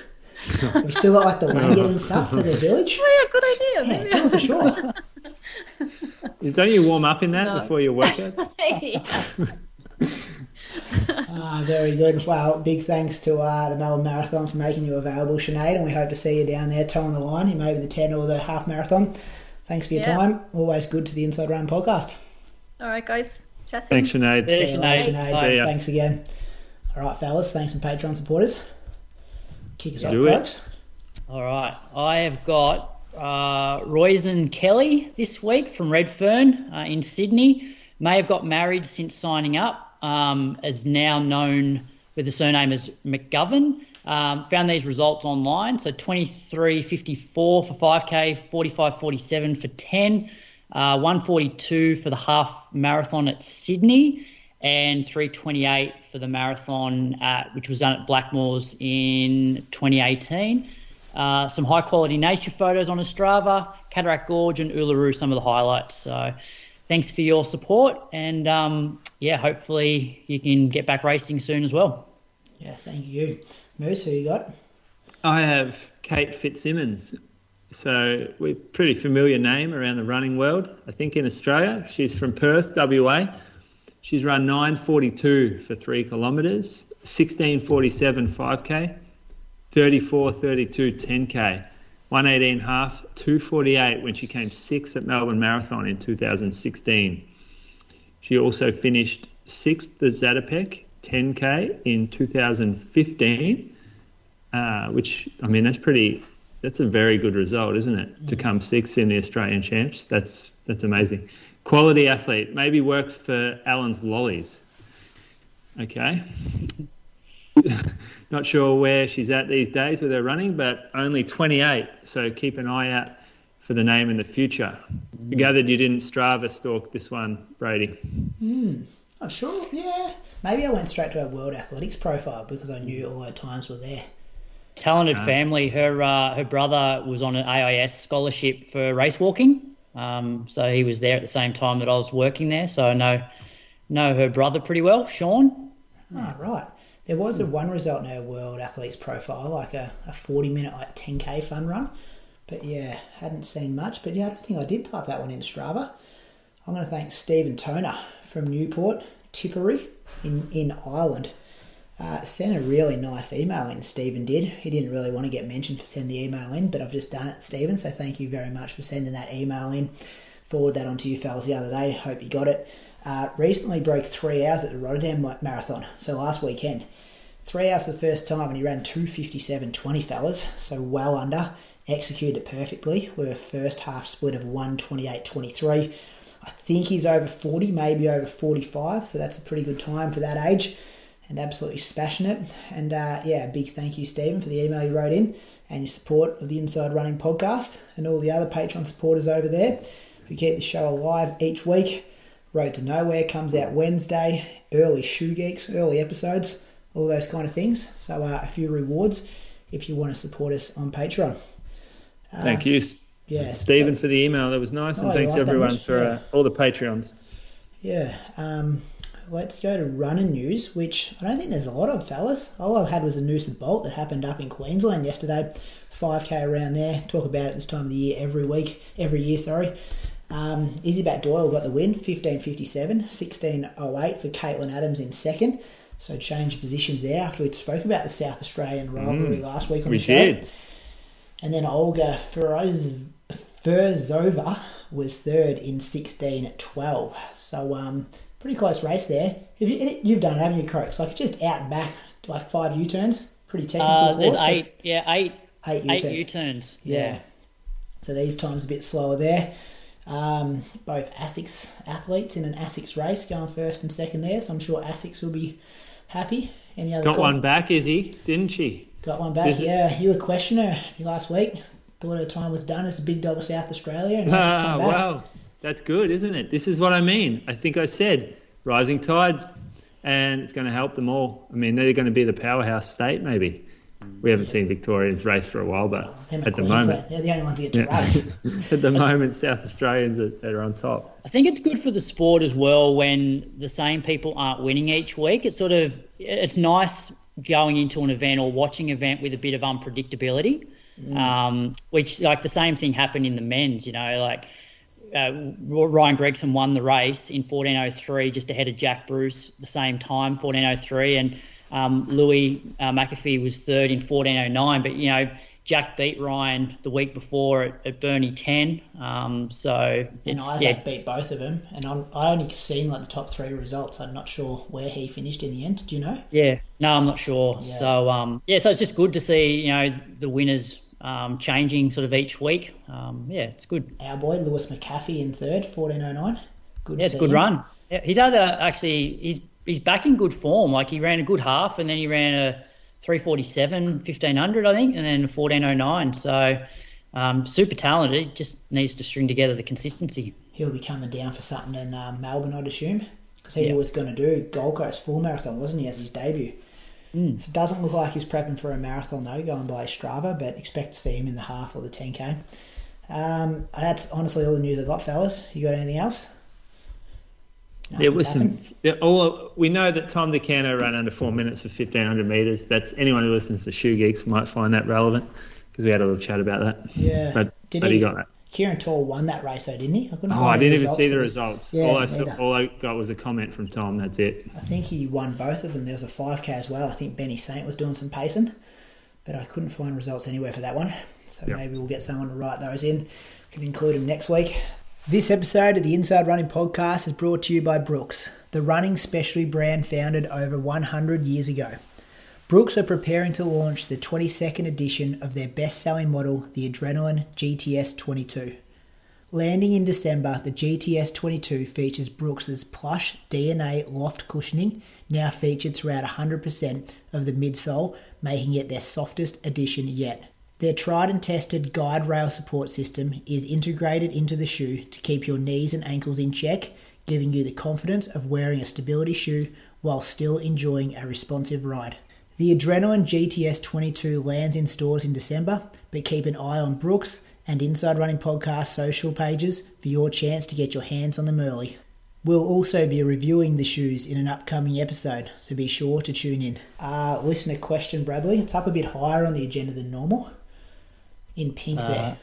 Have still got like the lanyard and stuff for the village? Oh yeah, good idea. Yeah, Maybe for sure. Don't you warm up in that No. before your workouts? Hey. Ah, very good. Well, big thanks to uh, the Melbourne Marathon for making you available, Sinead, and we hope to see you down there toeing the line in maybe the 10 or the half marathon. Thanks for your Yeah. time. Always good to the Inside Run podcast. All right, guys. Chat soon. Thanks, Sinead. Yeah, See you later, Sinead. See. Thanks again. All right, fellas. Thanks some Patreon supporters. Kick us off, it. folks. All right, I have got uh, Royzen Kelly this week from Redfern uh, in Sydney. May have got married since signing up. Um, is now known with the surname as McGovern. Um, found these results online. So 23.54 for 5k, 45.47 for 10, uh, 142 for the half marathon at Sydney, and 328 for the marathon at, which was done at Blackmores in 2018. Uh, some high quality nature photos on Strava, Cataract Gorge and Uluru, some of the highlights. So thanks for your support, and um, yeah, hopefully you can get back racing soon as well. Yeah, thank you. Moose, who you got? I have Kate Fitzsimmons. So we're pretty familiar name around the running world. I think in Australia, she's from Perth, WA. She's run 9:42 for three kilometres, 16:47 5k, 34:32 10k, 118 half, 248 when she came sixth at Melbourne Marathon in 2016. She also finished sixth at Zatopek 10k in 2015 uh, which I mean that's pretty that's a very good result, isn't it? To come sixth in the Australian champs, that's that's amazing. Quality athlete, maybe works for Allen's Lollies. Okay. Not sure where she's at these days with her running, but only 28. So keep an eye out for the name in the future. I gathered you didn't Strava stalk this one, Brady. Not sure. Yeah. Maybe I went straight to her World Athletics profile because I knew all her times were there. Talented family. Her uh, her brother was on an AIS scholarship for race walking, um, so he was there at the same time that I was working there. So I know know her brother pretty well, Sean. Oh, right. There was a one result in her World Athletes profile, like a, a 40 minute, like 10k fun run. But yeah, hadn't seen much. But yeah, I don't think I did type that one in Strava. I'm going to thank Stephen Toner from Newport, Tipperary in, in Ireland. Uh, sent a really nice email in, Stephen did. He didn't really want to get mentioned for sending the email in, but I've just done it, Stephen. So thank you very much for sending that email in. Forward that on to you fellas the other day. Hope you got it. Uh, recently broke three hours at the Rotterdam Marathon, so last weekend. Three hours for the first time, and he ran 257.20, fellas, so well under. Executed it perfectly with a first half split of 128.23. I think he's over 40, maybe over 45, so that's a pretty good time for that age and absolutely smashing it. And uh, yeah, big thank you, Stephen, for the email you wrote in and your support of the Inside Running podcast and all the other Patreon supporters over there who keep the show alive each week. Road to Nowhere comes out Wednesday, early Shoe Geeks, early episodes, all those kind of things. So uh, a few rewards if you want to support us on Patreon. Uh, Thank you, Yeah, Stephen, for the email. That was nice, and Oh, you thanks like everyone for Yeah. uh, all the Patreons. Yeah. Um, let's go to running news, which I don't think there's a lot of, fellas. All I had was a Noosa Bolt that happened up in Queensland yesterday. 5k around there. Talk about it this time of the year every week, every year, sorry. Um, Izzi Batt-Doyle got the win, 15.57, 16.08 for Caitlin Adams in second. So change positions there after we spoke about the South Australian rivalry last week on Mm. We the show. did. And then Olga Feroz, Ferzova was third in 16 at 12. So, um, pretty close race there. Have you, you've done it, haven't you, Croaks? Like, just out and back, like five U turns. Pretty technical Uh, course. there's so- eight, yeah, eight, eight eight U-turns. U-turns. Yeah. So these times a bit slower there. Um, both ASICS athletes in an ASICS race going first and second there. So I'm sure ASICS will be happy. Any other Got com- one back, Izzy, didn't she? Got one back, Is it- yeah. You were questioning her last week. Thought her time was done as a big dog of South Australia, and Ah, come back. wow, that's good, isn't it? This is what I mean. I think I said rising tide and it's going to help them all. I mean, they're going to be the powerhouse state, maybe. We haven't seen Victorians race for a while, but Them at the Queensland, moment, they're the only ones that get to Yeah. race. at the moment, South Australians are, are on top. I think it's good for the sport as well when the same people aren't winning each week. It's sort of it's nice going into an event or watching an event with a bit of unpredictability. Um, which like the same thing happened in the men's. You know, like uh, Ryan Gregson won the race in 14:03 just ahead of Jack Bruce the same time 14:03 and um, Louis uh, McAfee was third in 14:09 but you know Jack beat Ryan the week before at, at Burnie 10 um, so And Isaac yeah, beat both of them, and I'm, I only seen like the top three results. I'm not sure where he finished in the end. Do you know? Yeah, no, I'm not sure. Yeah. So um, yeah, so it's just good to see you know the winners um, changing sort of each week. Um, yeah, it's good. Our boy Lewis McAfee in third, 1409. Good. Yeah, it's a good him. run. Yeah, he's had a, actually he's he's back in good form. Like he ran a good half, and then he ran a 347 1500 I think, and then 1409. So um, super talented. Just needs to string together the consistency. He'll be coming down for something in um, Melbourne, I'd assume, because he Yeah. was going to do Gold Coast full marathon, wasn't he, as his debut? Hmm. So it doesn't look like he's prepping for a marathon though, going by Strava, but expect to see him in the half or the 10k. Um, that's honestly all the news I got, fellas. You got anything else? There was some. yeah, All we know that Tom DeCano ran under four minutes for fifteen hundred meters. That's anyone who listens to Shoe Geeks might find that relevant because we had a little chat about that. Yeah. But, Did but he- he got that. Kieran Tall won that race though, didn't he? I couldn't Oh, I didn't even see the results. Yeah, all I saw, all I got was a comment from Tom. That's it. I think he won both of them. There was a 5k as well. I think Benny Saint was doing some pacing, but I couldn't find results anywhere for that one. So Yep. maybe we'll get someone to write those in. Can include them next week. This episode of the Inside Running Podcast is brought to you by Brooks, the running specialty brand founded over 100 years ago. Brooks are preparing to launch the 22nd edition of their best selling model, the Adrenaline GTS 22. Landing in December, the GTS 22 features Brooks's plush DNA loft cushioning, now featured throughout 100% of the midsole, making it their softest edition yet. Their tried and tested guide rail support system is integrated into the shoe to keep your knees and ankles in check, giving you the confidence of wearing a stability shoe while still enjoying a responsive ride. The Adrenaline GTS 22 lands in stores in December, but keep an eye on Brooks and Inside Running Podcast social pages for your chance to get your hands on them early. We'll also be reviewing the shoes in an upcoming episode, so be sure to tune in. Uh, listener question, Bradley. It's up a bit higher on the agenda than normal. In pink there.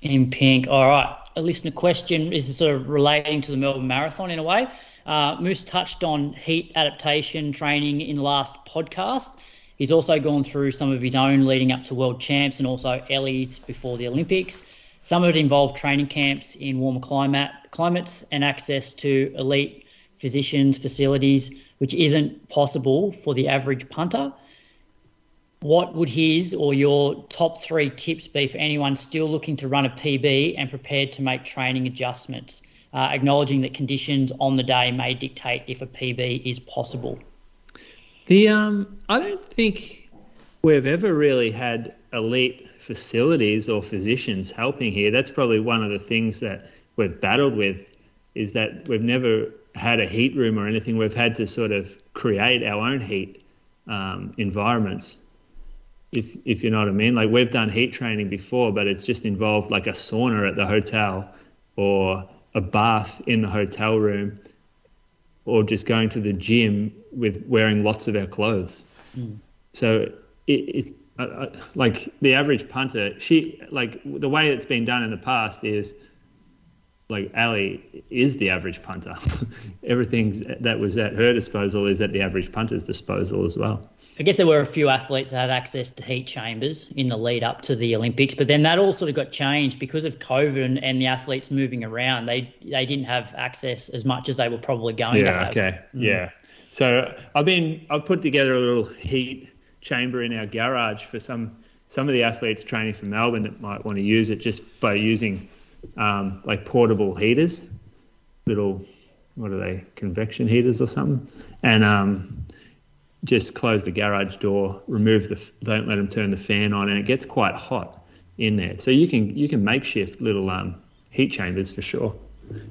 in pink. All right. A listener question is sort of relating to the Melbourne Marathon in a way. Uh, Moose touched on heat adaptation training in the last podcast. He's also gone through some of his own leading up to World Champs and also Ellie's before the Olympics. Some of it involved training camps in warmer climate climates and access to elite physicians facilities, which isn't possible for the average punter what would his or your top three tips be for anyone still looking to run a PB and prepared to make training adjustments, uh, acknowledging that conditions on the day may dictate if a PB is possible? The um, I don't think we've ever really had elite facilities or physicians helping here. That's probably one of the things that we've battled with, is that we've never had a heat room or anything. We've had to sort of create our own heat um, environments. If if you know what I mean, like we've done heat training before, but it's just involved like a sauna at the hotel or a bath in the hotel room or just going to the gym with wearing lots of our clothes. Hmm. So it, it I, I, like the average punter, she like the way it's been done in the past is like Ali is the average punter. Everything that was at her disposal is at the average punter's disposal as well. I guess there were a few athletes that had access to heat chambers in the lead up to the Olympics, but then that all sort of got changed because of COVID and, and the athletes moving around. They they didn't have access as much as they were probably going to Yeah. have. Okay. Yeah. So I've been I've put together a little heat chamber in our garage for some some of the athletes training for Melbourne that might want to use it just by using um, like portable heaters, little what are they convection heaters or something, and um, just close the garage door, remove the don't let them turn the fan on, and it gets quite hot in there. So you can you can makeshift little um, heat chambers for sure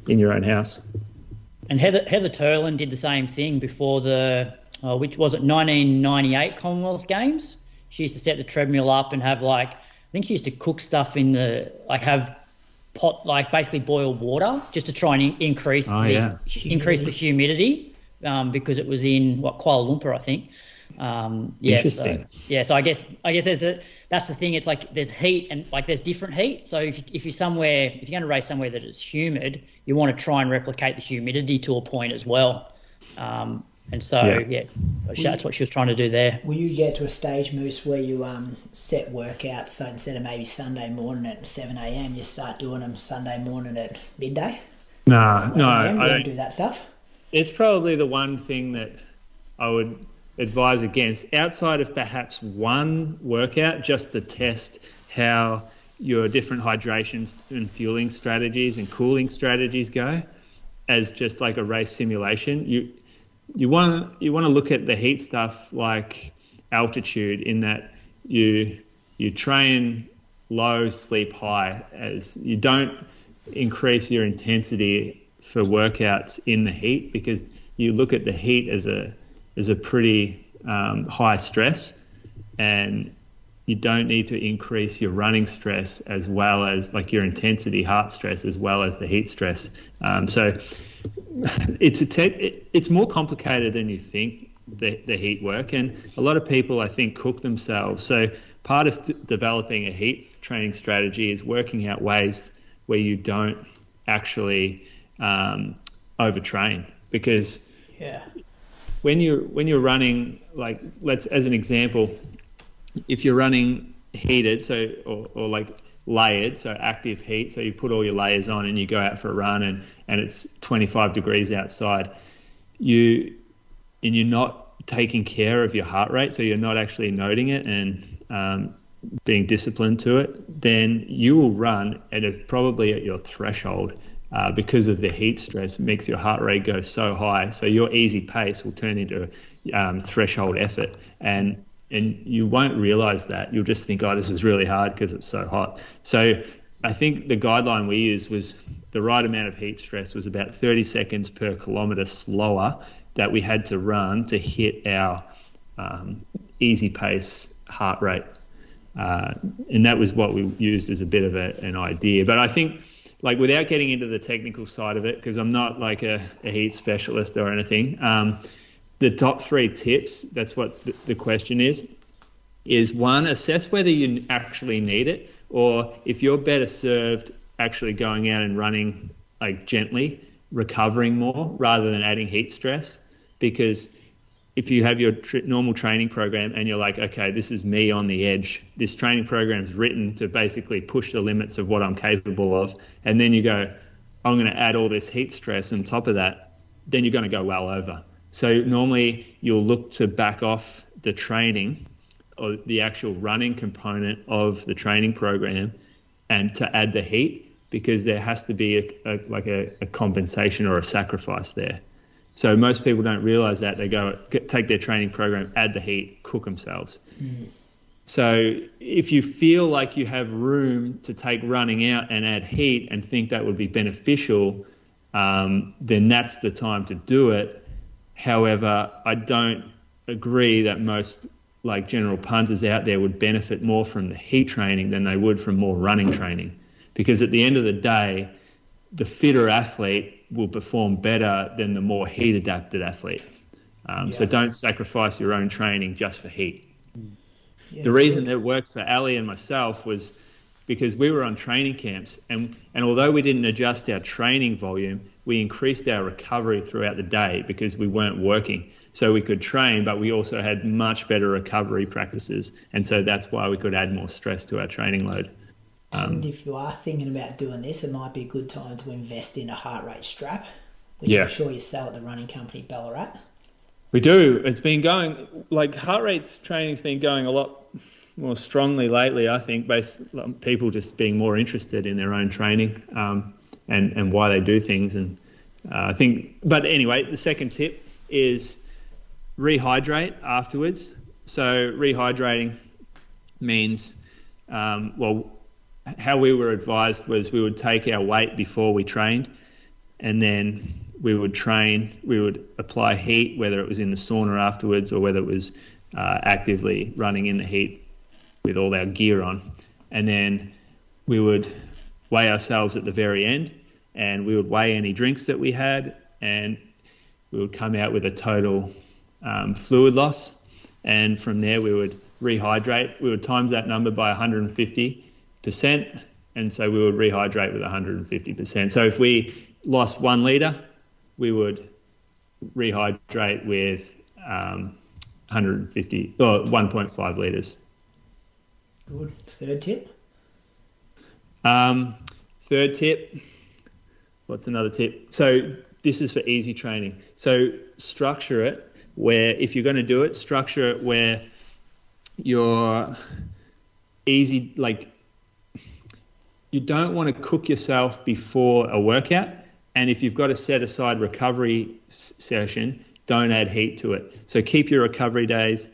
in your own house. And Heather Heather Turland did the same thing before the uh, which was it 1998 Commonwealth Games. She used to set the treadmill up and have like I think she used to cook stuff in the like have pot like basically boil water just to try and in- increase Oh, the yeah. increase the humidity um, because it was in what Kuala Lumpur I think. Um, yeah, Interesting. So, yeah, so I guess I guess there's a, that's the thing. It's like there's heat and like there's different heat. So if, if you're somewhere, if you're going to race somewhere that is humid, you want to try and replicate the humidity to a point as well. Um, and so Yeah. yeah, that's what she was trying to do there. Will you get to a stage, Moose, where you um, set workouts so instead of maybe Sunday morning at 7 a.m., you start doing them Sunday morning at midday? No, no, I don't. don't do that stuff? It's probably the one thing that I would advise against, outside of perhaps one workout, just to test how your different hydration and fueling strategies and cooling strategies go, as just like a race simulation. You you want you want to look at the heat stuff like altitude, in that you you train low, sleep high, as you don't increase your intensity for workouts in the heat because you look at the heat as a as a pretty um, high stress, and you don't need to increase your running stress as well as like your intensity heart stress as well as the heat stress. Um, so it's a te- it, it's more complicated than you think the, the heat work and a lot of people I think cook themselves. So part of d- developing a heat training strategy is working out ways where you don't actually um, overtrain because Yeah. when you're when you're running like let's as an example if you're running heated so or, or like layered so active heat so you put all your layers on and you go out for a run and and it's 25 degrees outside you and you're not taking care of your heart rate so you're not actually noting it and um, being disciplined to it then you will run at a, probably at your threshold uh, because of the heat stress, makes your heart rate go so high. So your easy pace will turn into um, threshold effort, and and you won't realize that. You'll just think, oh, this is really hard because it's so hot. So I think the guideline we used was the right amount of heat stress was about 30 seconds per kilometer slower that we had to run to hit our um, easy pace heart rate. Uh, and that was what we used as a bit of a, an idea. But I think, like, without getting into the technical side of it, because I'm not like a, a heat specialist or anything, um, the top three tips that's what the, the question is is one, assess whether you actually need it, or if you're better served actually going out and running like gently, recovering more rather than adding heat stress. Because if you have your tr- normal training program and you're like, okay, this is me on the edge, this training program is written to basically push the limits of what I'm capable of, and then you go, I'm going to add all this heat stress on top of that, then you're going to go well over. So normally you'll look to back off the training or the actual running component of the training program and to add the heat because there has to be a, a like a, a compensation or a sacrifice there. So most people don't realize that they go get, take their training program, add the heat, cook themselves. So if you feel like you have room to take running out and add heat and think that would be beneficial, um, then that's the time to do it. However, I don't agree that most like general punters out there would benefit more from the heat training than they would from more running training, because at the end of the day, the fitter athlete will perform better than the more heat adapted athlete. Um, So don't sacrifice your own training just for heat. Yeah, The reason it worked for Ali and myself was because we were on training camps, and, and although we didn't adjust our training volume, we increased our recovery throughout the day because we weren't working. So we could train, but we also had much better recovery practices, and so that's why we could add more stress to our training load. And if you are thinking about doing this, it might be a good time to invest in a heart rate strap, which Yeah. I'm sure you sell at the running company Ballarat. We do. It's been going like heart rates training's been going a lot more strongly lately. I think based on people just being more interested in their own training um, and and why they do things. And uh, I think, but anyway, the second tip is rehydrate afterwards. So rehydrating means um, well, how we were advised was we would take our weight before we trained, and then we would train, we would apply heat, whether it was in the sauna afterwards or whether it was uh, actively running in the heat with all our gear on. And then we would weigh ourselves at the very end and we would weigh any drinks that we had and we would come out with a total um, fluid loss. And from there, we would rehydrate. We would times that number by 150%. And so we would rehydrate with 150%. So if we lost one litre, we would rehydrate with um, 150 or 1.5 litres. Good. Third tip. Um, third tip. What's another tip? So this is for easy training. So structure it where if you're going to do it, structure it where you're easy like you don't want to cook yourself before a workout and if you've got a set aside recovery session don't add heat to it so keep your recovery days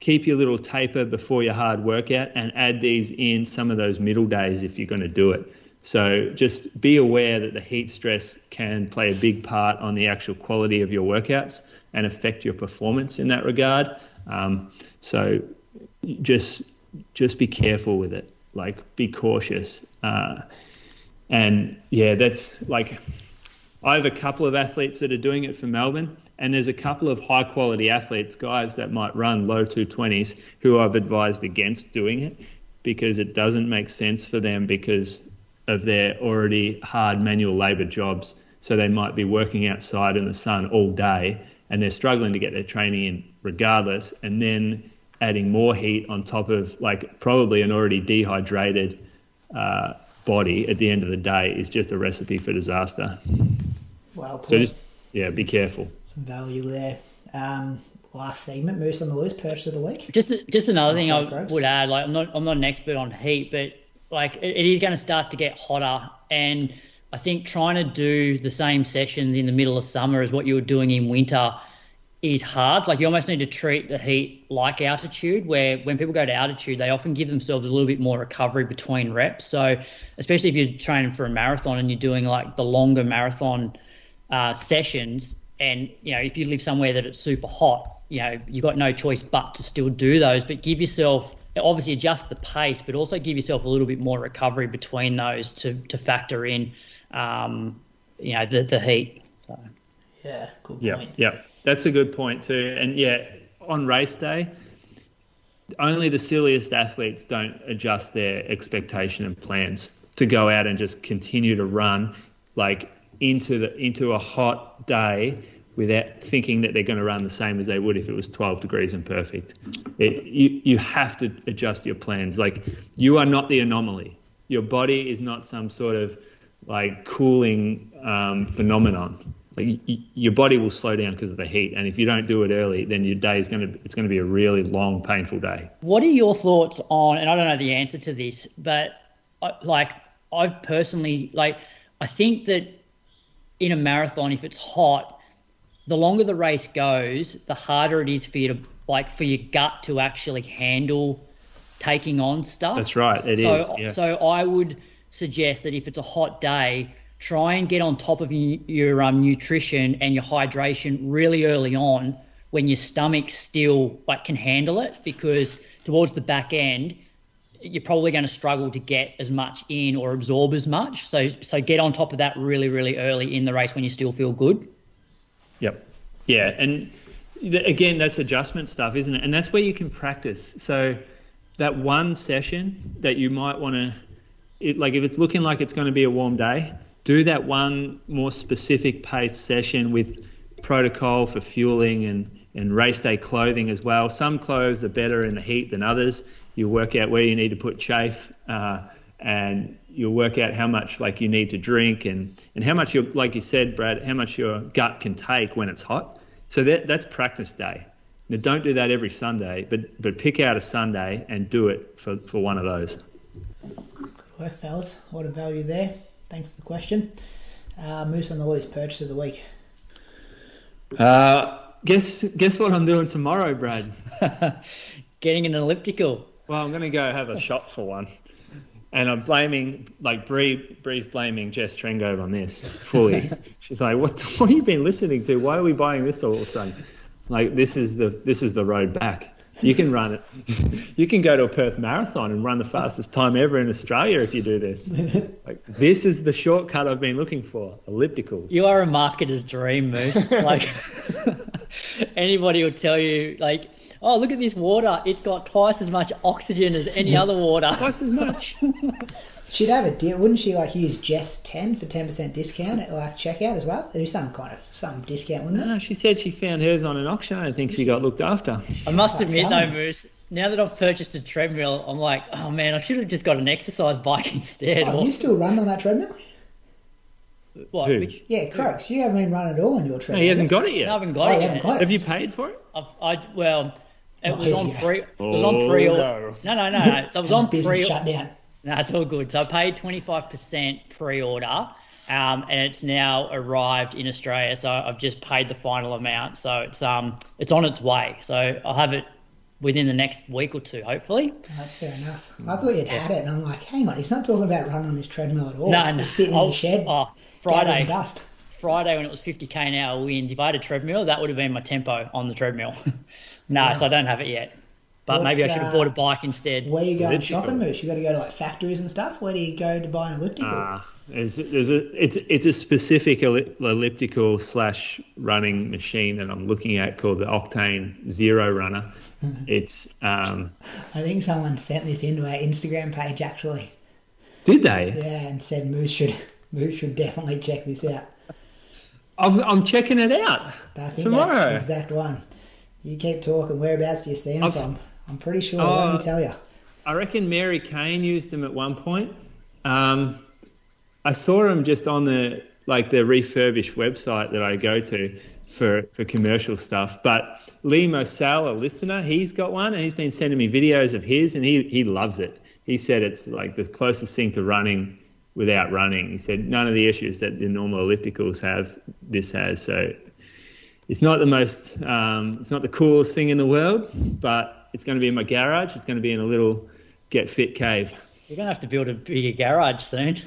keep your little taper before your hard workout and add these in some of those middle days if you're going to do it so just be aware that the heat stress can play a big part on the actual quality of your workouts and affect your performance in that regard. Um, so just just be careful with it. Like be cautious. Uh, and yeah, that's like I have a couple of athletes that are doing it for Melbourne, and there's a couple of high quality athletes, guys that might run low 220s, who I've advised against doing it because it doesn't make sense for them because of their already hard manual labour jobs. So they might be working outside in the sun all day and they're struggling to get their training in regardless. And then adding more heat on top of like probably an already dehydrated uh, body at the end of the day is just a recipe for disaster. Well put. So just, yeah, be careful. Some value there. Um, last segment, Moose on the Loose, purchase of the week. Just just another thing I Outside Croaks. would add, like I'm not I'm not an expert on heat, but like it, it is going to start to get hotter, and I think trying to do the same sessions in the middle of summer as what you were doing in winter is hard. Like you almost need to treat the heat like altitude, where when people go to altitude, they often give themselves a little bit more recovery between reps. So especially if you're training for a marathon and you're doing like the longer marathon uh, sessions, and you know if you live somewhere that it's super hot, you know you've got no choice but to still do those. But give yourself obviously adjust the pace, but also give yourself a little bit more recovery between those to to factor in, um, you know, the the heat. So. Yeah, good Yeah, yeah, that's a good point too. And yeah, on race day, only the silliest athletes don't adjust their expectation and plans to go out and just continue to run like into the into a hot day without thinking that they're going to run the same as they would if it was 12 degrees and perfect. It, you you have to adjust your plans. Like you are not the anomaly. Your body is not some sort of like cooling um, phenomenon. Like y- your body will slow down because of the heat, and if you don't do it early, then your day is going to it's going to be a really long, painful day. What are your thoughts on? And I don't know the answer to this, but I, like I've personally like I think that in a marathon, if it's hot, the longer the race goes, the harder it is for you to like for your gut to actually handle taking on stuff. That's right, it so, is, yeah. So I would suggest that if it's a hot day, try and get on top of your, um, nutrition and your hydration really early on when your stomach still like can handle it because towards the back end you're probably going to struggle to get as much in or absorb as much so so get on top of that really really early in the race when you still feel good Yep. Yeah, and th- again, that's adjustment stuff, isn't it? And that's where you can practice. So that one session that you might want to, like if it's looking like it's going to be a warm day, do that one more specific pace session with protocol for fueling and and race day clothing as well. Some clothes are better in the heat than others. You work out where you need to put chafe. Uh, and you'll work out how much like you need to drink and, and how much you like you said, Brad, how much your gut can take when it's hot. So that that's practice day. Now don't do that every Sunday, but but pick out a Sunday and do it for, for one of those. Good work, fellas. A lot of value there. Thanks for the question. Uh, Moose on the Loose, purchase of the week. Uh, guess guess what I'm doing tomorrow, Brad? getting an elliptical Well, I'm gonna go have a shot for one. And I'm blaming, like Bree, Bree's blaming Jess Trengove on this fully. She's like, "What? What have you been listening to? Why are we buying this all of a sudden? Like, this is the this is the road back. You can run it. You can go to a Perth Marathon and run the fastest time ever in Australia if you do this. Like, this is the shortcut I've been looking for. Ellipticals. You are a marketer's dream, Moose. Like anybody will tell you, like, oh, look at this water. It's got twice as much oxygen as any other water. Twice as much. She'd have a deal, wouldn't she? Like use Jess ten for ten percent discount at like checkout as well. There'd be some kind of some discount, wouldn't there? No, she said she found hers on an auction. I don't think she got looked after. I must Start admit, though, selling. Moose, now that I've purchased a treadmill, I'm like, oh man, I should have just got an exercise bike instead. Oh, Or- you still run on that treadmill? what? Who? Which, Yeah, Croaks. You haven't been running at all on your No, treadmill. he hasn't have got it I yet. haven't you? got Oh, it haven't got it. Have you paid for it? I've, I well, it Oh, was on we pre. It was Oh, on pre. no. No, no, no, no. So it was on Business pre. shut down. It's all good. So I paid 25% pre-order, um, and it's now arrived in Australia. So I've just paid the final amount. So it's um it's on its way. So I'll have it within the next week or two, hopefully. That's fair enough. I thought you'd had it, and I'm like, hang on, he's not talking about running on this treadmill at all. no, it's no. just sitting in Oh, the shed. Oh, Friday, dust. Friday when it was 50k an hour winds. If I had a treadmill, that would have been my tempo on the treadmill. no, so I don't have it yet. But maybe I should have uh, bought a bike instead. Where you going Elliptical. shopping, Moose? You got to go to like factories and stuff. Where do you go to buy an elliptical? Uh, there's, there's a, it's, it's a specific elliptical slash running machine that I'm looking at called the Octane Zero Runner. It's um, I think someone sent this into our Instagram page actually. did they? Yeah, and said Moose should Moose should definitely check this out. I'm, I'm checking it out I think tomorrow. that's the exact one. You keep talking. Whereabouts do you see them I've- from? I'm pretty sure. let me Uh, tell you. I reckon Mary Cain used them at one point. Um, I saw them just on the like the refurbished website that I go to for for commercial stuff. But Lee Mosal, a listener, he's got one and he's been sending me videos of his, and he he loves it. He said it's like the closest thing to running without running. He said none of the issues that the normal ellipticals have, this has. So it's not the most, um, it's not the coolest thing in the world, but it's going to be in my garage. It's going to be in a little get fit cave. You're gonna have to build a bigger garage soon.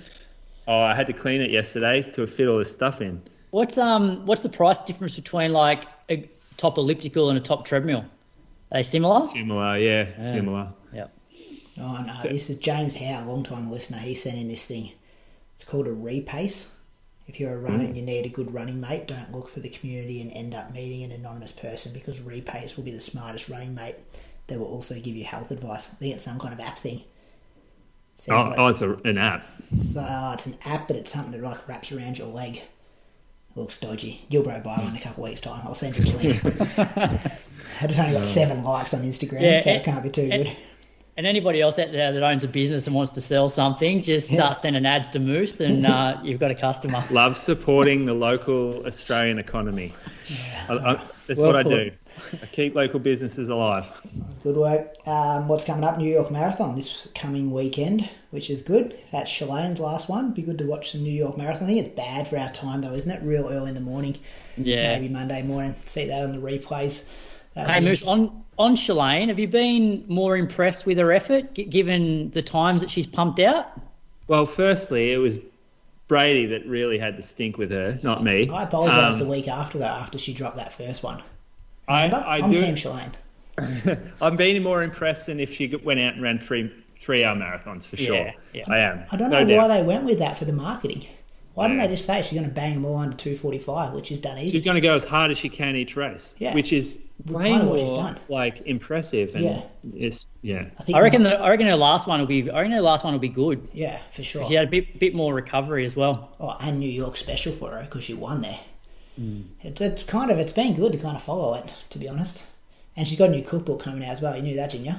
Oh, I had to clean it yesterday to fit all this stuff in. What's um what's the price difference between like a top elliptical and a top treadmill? Are they similar? Similar, yeah, similar. Yeah. Oh no, this is James Howe, long time listener. He sent in this thing. It's called a repace. If you're a runner and you need a good running mate, don't look for the community and end up meeting an anonymous person because repace will be the smartest running mate. They will also give you health advice. I think it's some kind of app thing. Oh, like, oh, it's a, an app. So uh, it's an app, but it's something that like wraps around your leg. It looks dodgy. You'll probably buy one in a couple of weeks' time. I'll send you the link. I just only got seven likes on Instagram, Yeah, so it and- can't be too and- good. And anybody else out there that owns a business and wants to sell something, just start sending ads to Moose, and uh, you've got a customer. Love supporting the local Australian economy. I, I, that's Well what I do. I keep local businesses alive. Good work. Um, what's coming up? New York Marathon this coming weekend, which is good. That's Shalane's last one. Be good to watch some New York Marathon. I think it's bad for our time though, isn't it? Real early in the morning. Yeah. Maybe Monday morning. See that on the replays. That'll Hey be- Moose, on on Shalane, have you been more impressed with her effort, g- given the times that she's pumped out? Well, firstly, it was Brady that really had the stink with her, not me. I apologised Um, the week after that, after she dropped that first one. I, Remember? I I'm do. Team Shalane. I'm being more impressed than if she went out and ran three three hour marathons for sure. Yeah, yeah. I am. I don't no know why doubt. they went with that for the marketing. Why didn't they just say she's going to bang them all under 245, which is done easy? She's going to go as hard as she can each race, Yeah. which is Well, way kinda more what she's done. like impressive and Yeah. it's yeah. I think I reckon. the- The, I reckon her last one will be. I reckon her last one will be good. yeah, for sure. She had a bit bit more recovery as well. Oh, and New York special for her because she won there. Hmm. It's, it's kind of it's been good to kind of follow it, to be honest. And she's got a new cookbook coming out as well. You knew that, didn't you?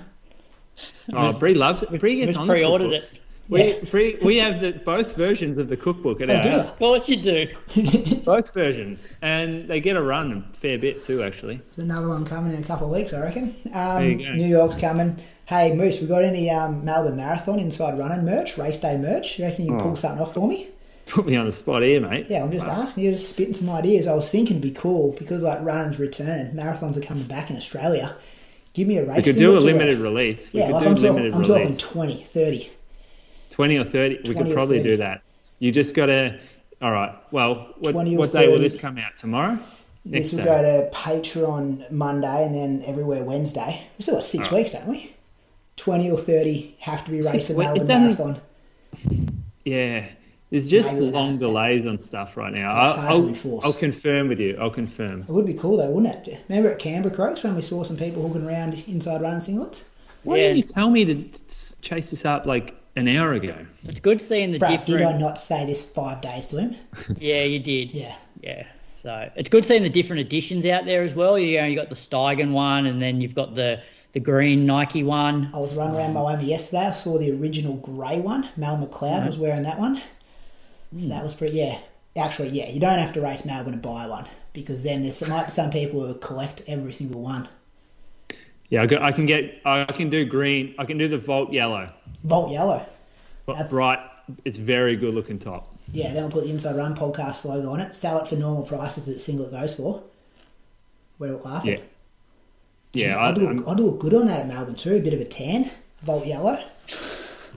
Oh, Bree loves it. Bree gets Moose on the pre-ordered it. We, Yeah. Bree, we have the, both versions of the cookbook at Oh, our do house. Of course you do. Both versions, and they get a run a fair bit too, actually. There's another one coming in a couple of weeks, I reckon. Um, There you go. New York's coming. Hey, Moose, we got any um, Melbourne Marathon Inside Running merch, race day merch? You reckon you can Oh. pull something off for me? Put me on the spot here, mate. Yeah, I'm just asking you, just spitting some ideas. I was thinking it'd be cool because like running's returning, marathons are coming back in Australia. Give me a race. We could do a limited release. We Yeah, could like do I'm a limited talking, I'm talking release. 20, 30. 20 or 30. We could probably 30. do that. You just got to. All right. Well, what, 20 what day will this come out? Tomorrow? This Next will day. go to Patreon Monday and then everywhere Wednesday. We still got six Alright. weeks, don't we? 20 or 30 have to be Six raced. Melbourne Marathon. Yeah. There's just Maybe long that. delays on stuff right now. I'll, I'll. I'll confirm with you. I'll confirm. It would be cool though, wouldn't it? Remember at Canberra Croaks when we saw some people hooking around inside running singlets? Why Yeah. didn't you tell me to chase this up like an hour ago? It's good seeing the Brad, did I not say this five days to him? Yeah, you did. Yeah. Yeah. So it's good seeing the different editions out there as well. You know, you got the Steigen one, and then you've got the the green Nike one. I was running around my um, Miami yesterday. I saw the original grey one. Mel McLeod was wearing that one. So that hmm. was pretty, yeah. Actually, yeah, you don't have to race Melbourne to buy one because then there's might be some people who collect every single one. Yeah, I, I can get. I can do green. I can do the Volt yellow. Volt yellow. But bright. It's very good looking top. Yeah, then we'll put the Inside Run podcast logo on it. Sell it for normal prices that singlet goes for. We're laughing. Yeah. Yeah, I, I, do, I'm- I do look good on that at Melbourne too. A bit of a tan, Volt yellow.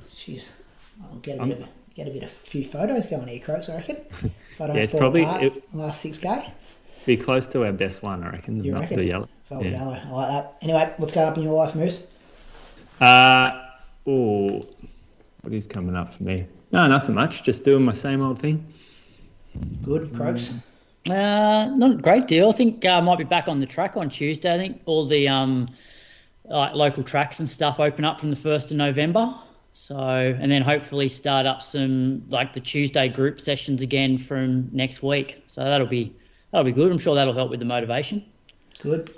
Jeez, I'll get a bit of a, get a bit of a few photos going here, Croaks. I reckon. If I don't Yeah, it's fall probably- apart it- the last six k, be close to our best one, I reckon. you reckon? the yellow. Volt Yeah. yellow, I like that. Anyway, what's going up in your life, Moose? Uh, oh, what is coming up for me? No, nothing much. Just doing my same old thing. Good, Croaks. Uh, not a great deal. I think uh, I might be back on the track on Tuesday. I think all the um, like local tracks and stuff open up from the first of November. So, and then hopefully start up some like the Tuesday group sessions again from next week. So that'll be that'll be good. I'm sure that'll help with the motivation. Good.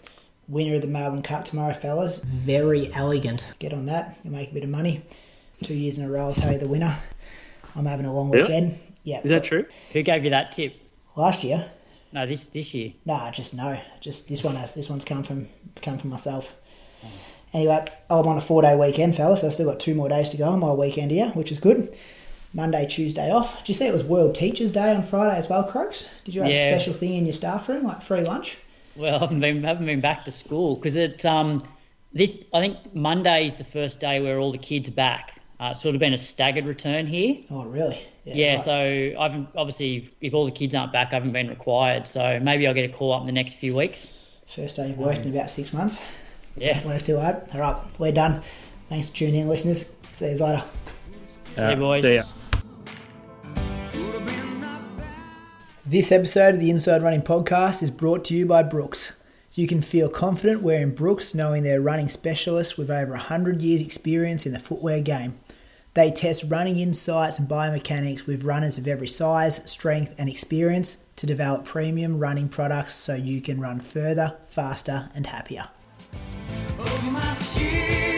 Winner of the Melbourne Cup tomorrow, fellas. Very elegant. Get on that. You make a bit of money. Two years in a row, I'll tell you the winner. I'm having a long Really? weekend. Yeah. Is that true? Who gave you that tip? Last year, No, this this year. No, just no. Just this one has this one's come from come from myself. Oh. Anyway, I'm on a four day weekend, fellas. So I've still got two more days to go on my weekend here, which is good. Monday, Tuesday off. Did you see it was World Teachers Day on Friday as well, Croaks? Did you have a special thing in your staff room, like free lunch? Well, I haven't been haven't been back to school because it um this I think Monday is the first day where all the kids are back. Uh, it's sort of been a staggered return here. Oh, really? Yeah, right. so I haven't obviously if all the kids aren't back, I haven't been required. So maybe I'll get a call up in the next few weeks. First day you've worked in about six months. Yeah, Work too hard. All right, we're done. Thanks for tuning in, listeners. See you later. see you boys. See ya. This episode of the Inside Running Podcast is brought to you by Brooks. You can feel confident wearing Brooks knowing they're running specialists with over 100 years' experience in the footwear game. They test running insights and biomechanics with runners of every size, strength, and experience to develop premium running products so you can run further, faster, and happier. Skin.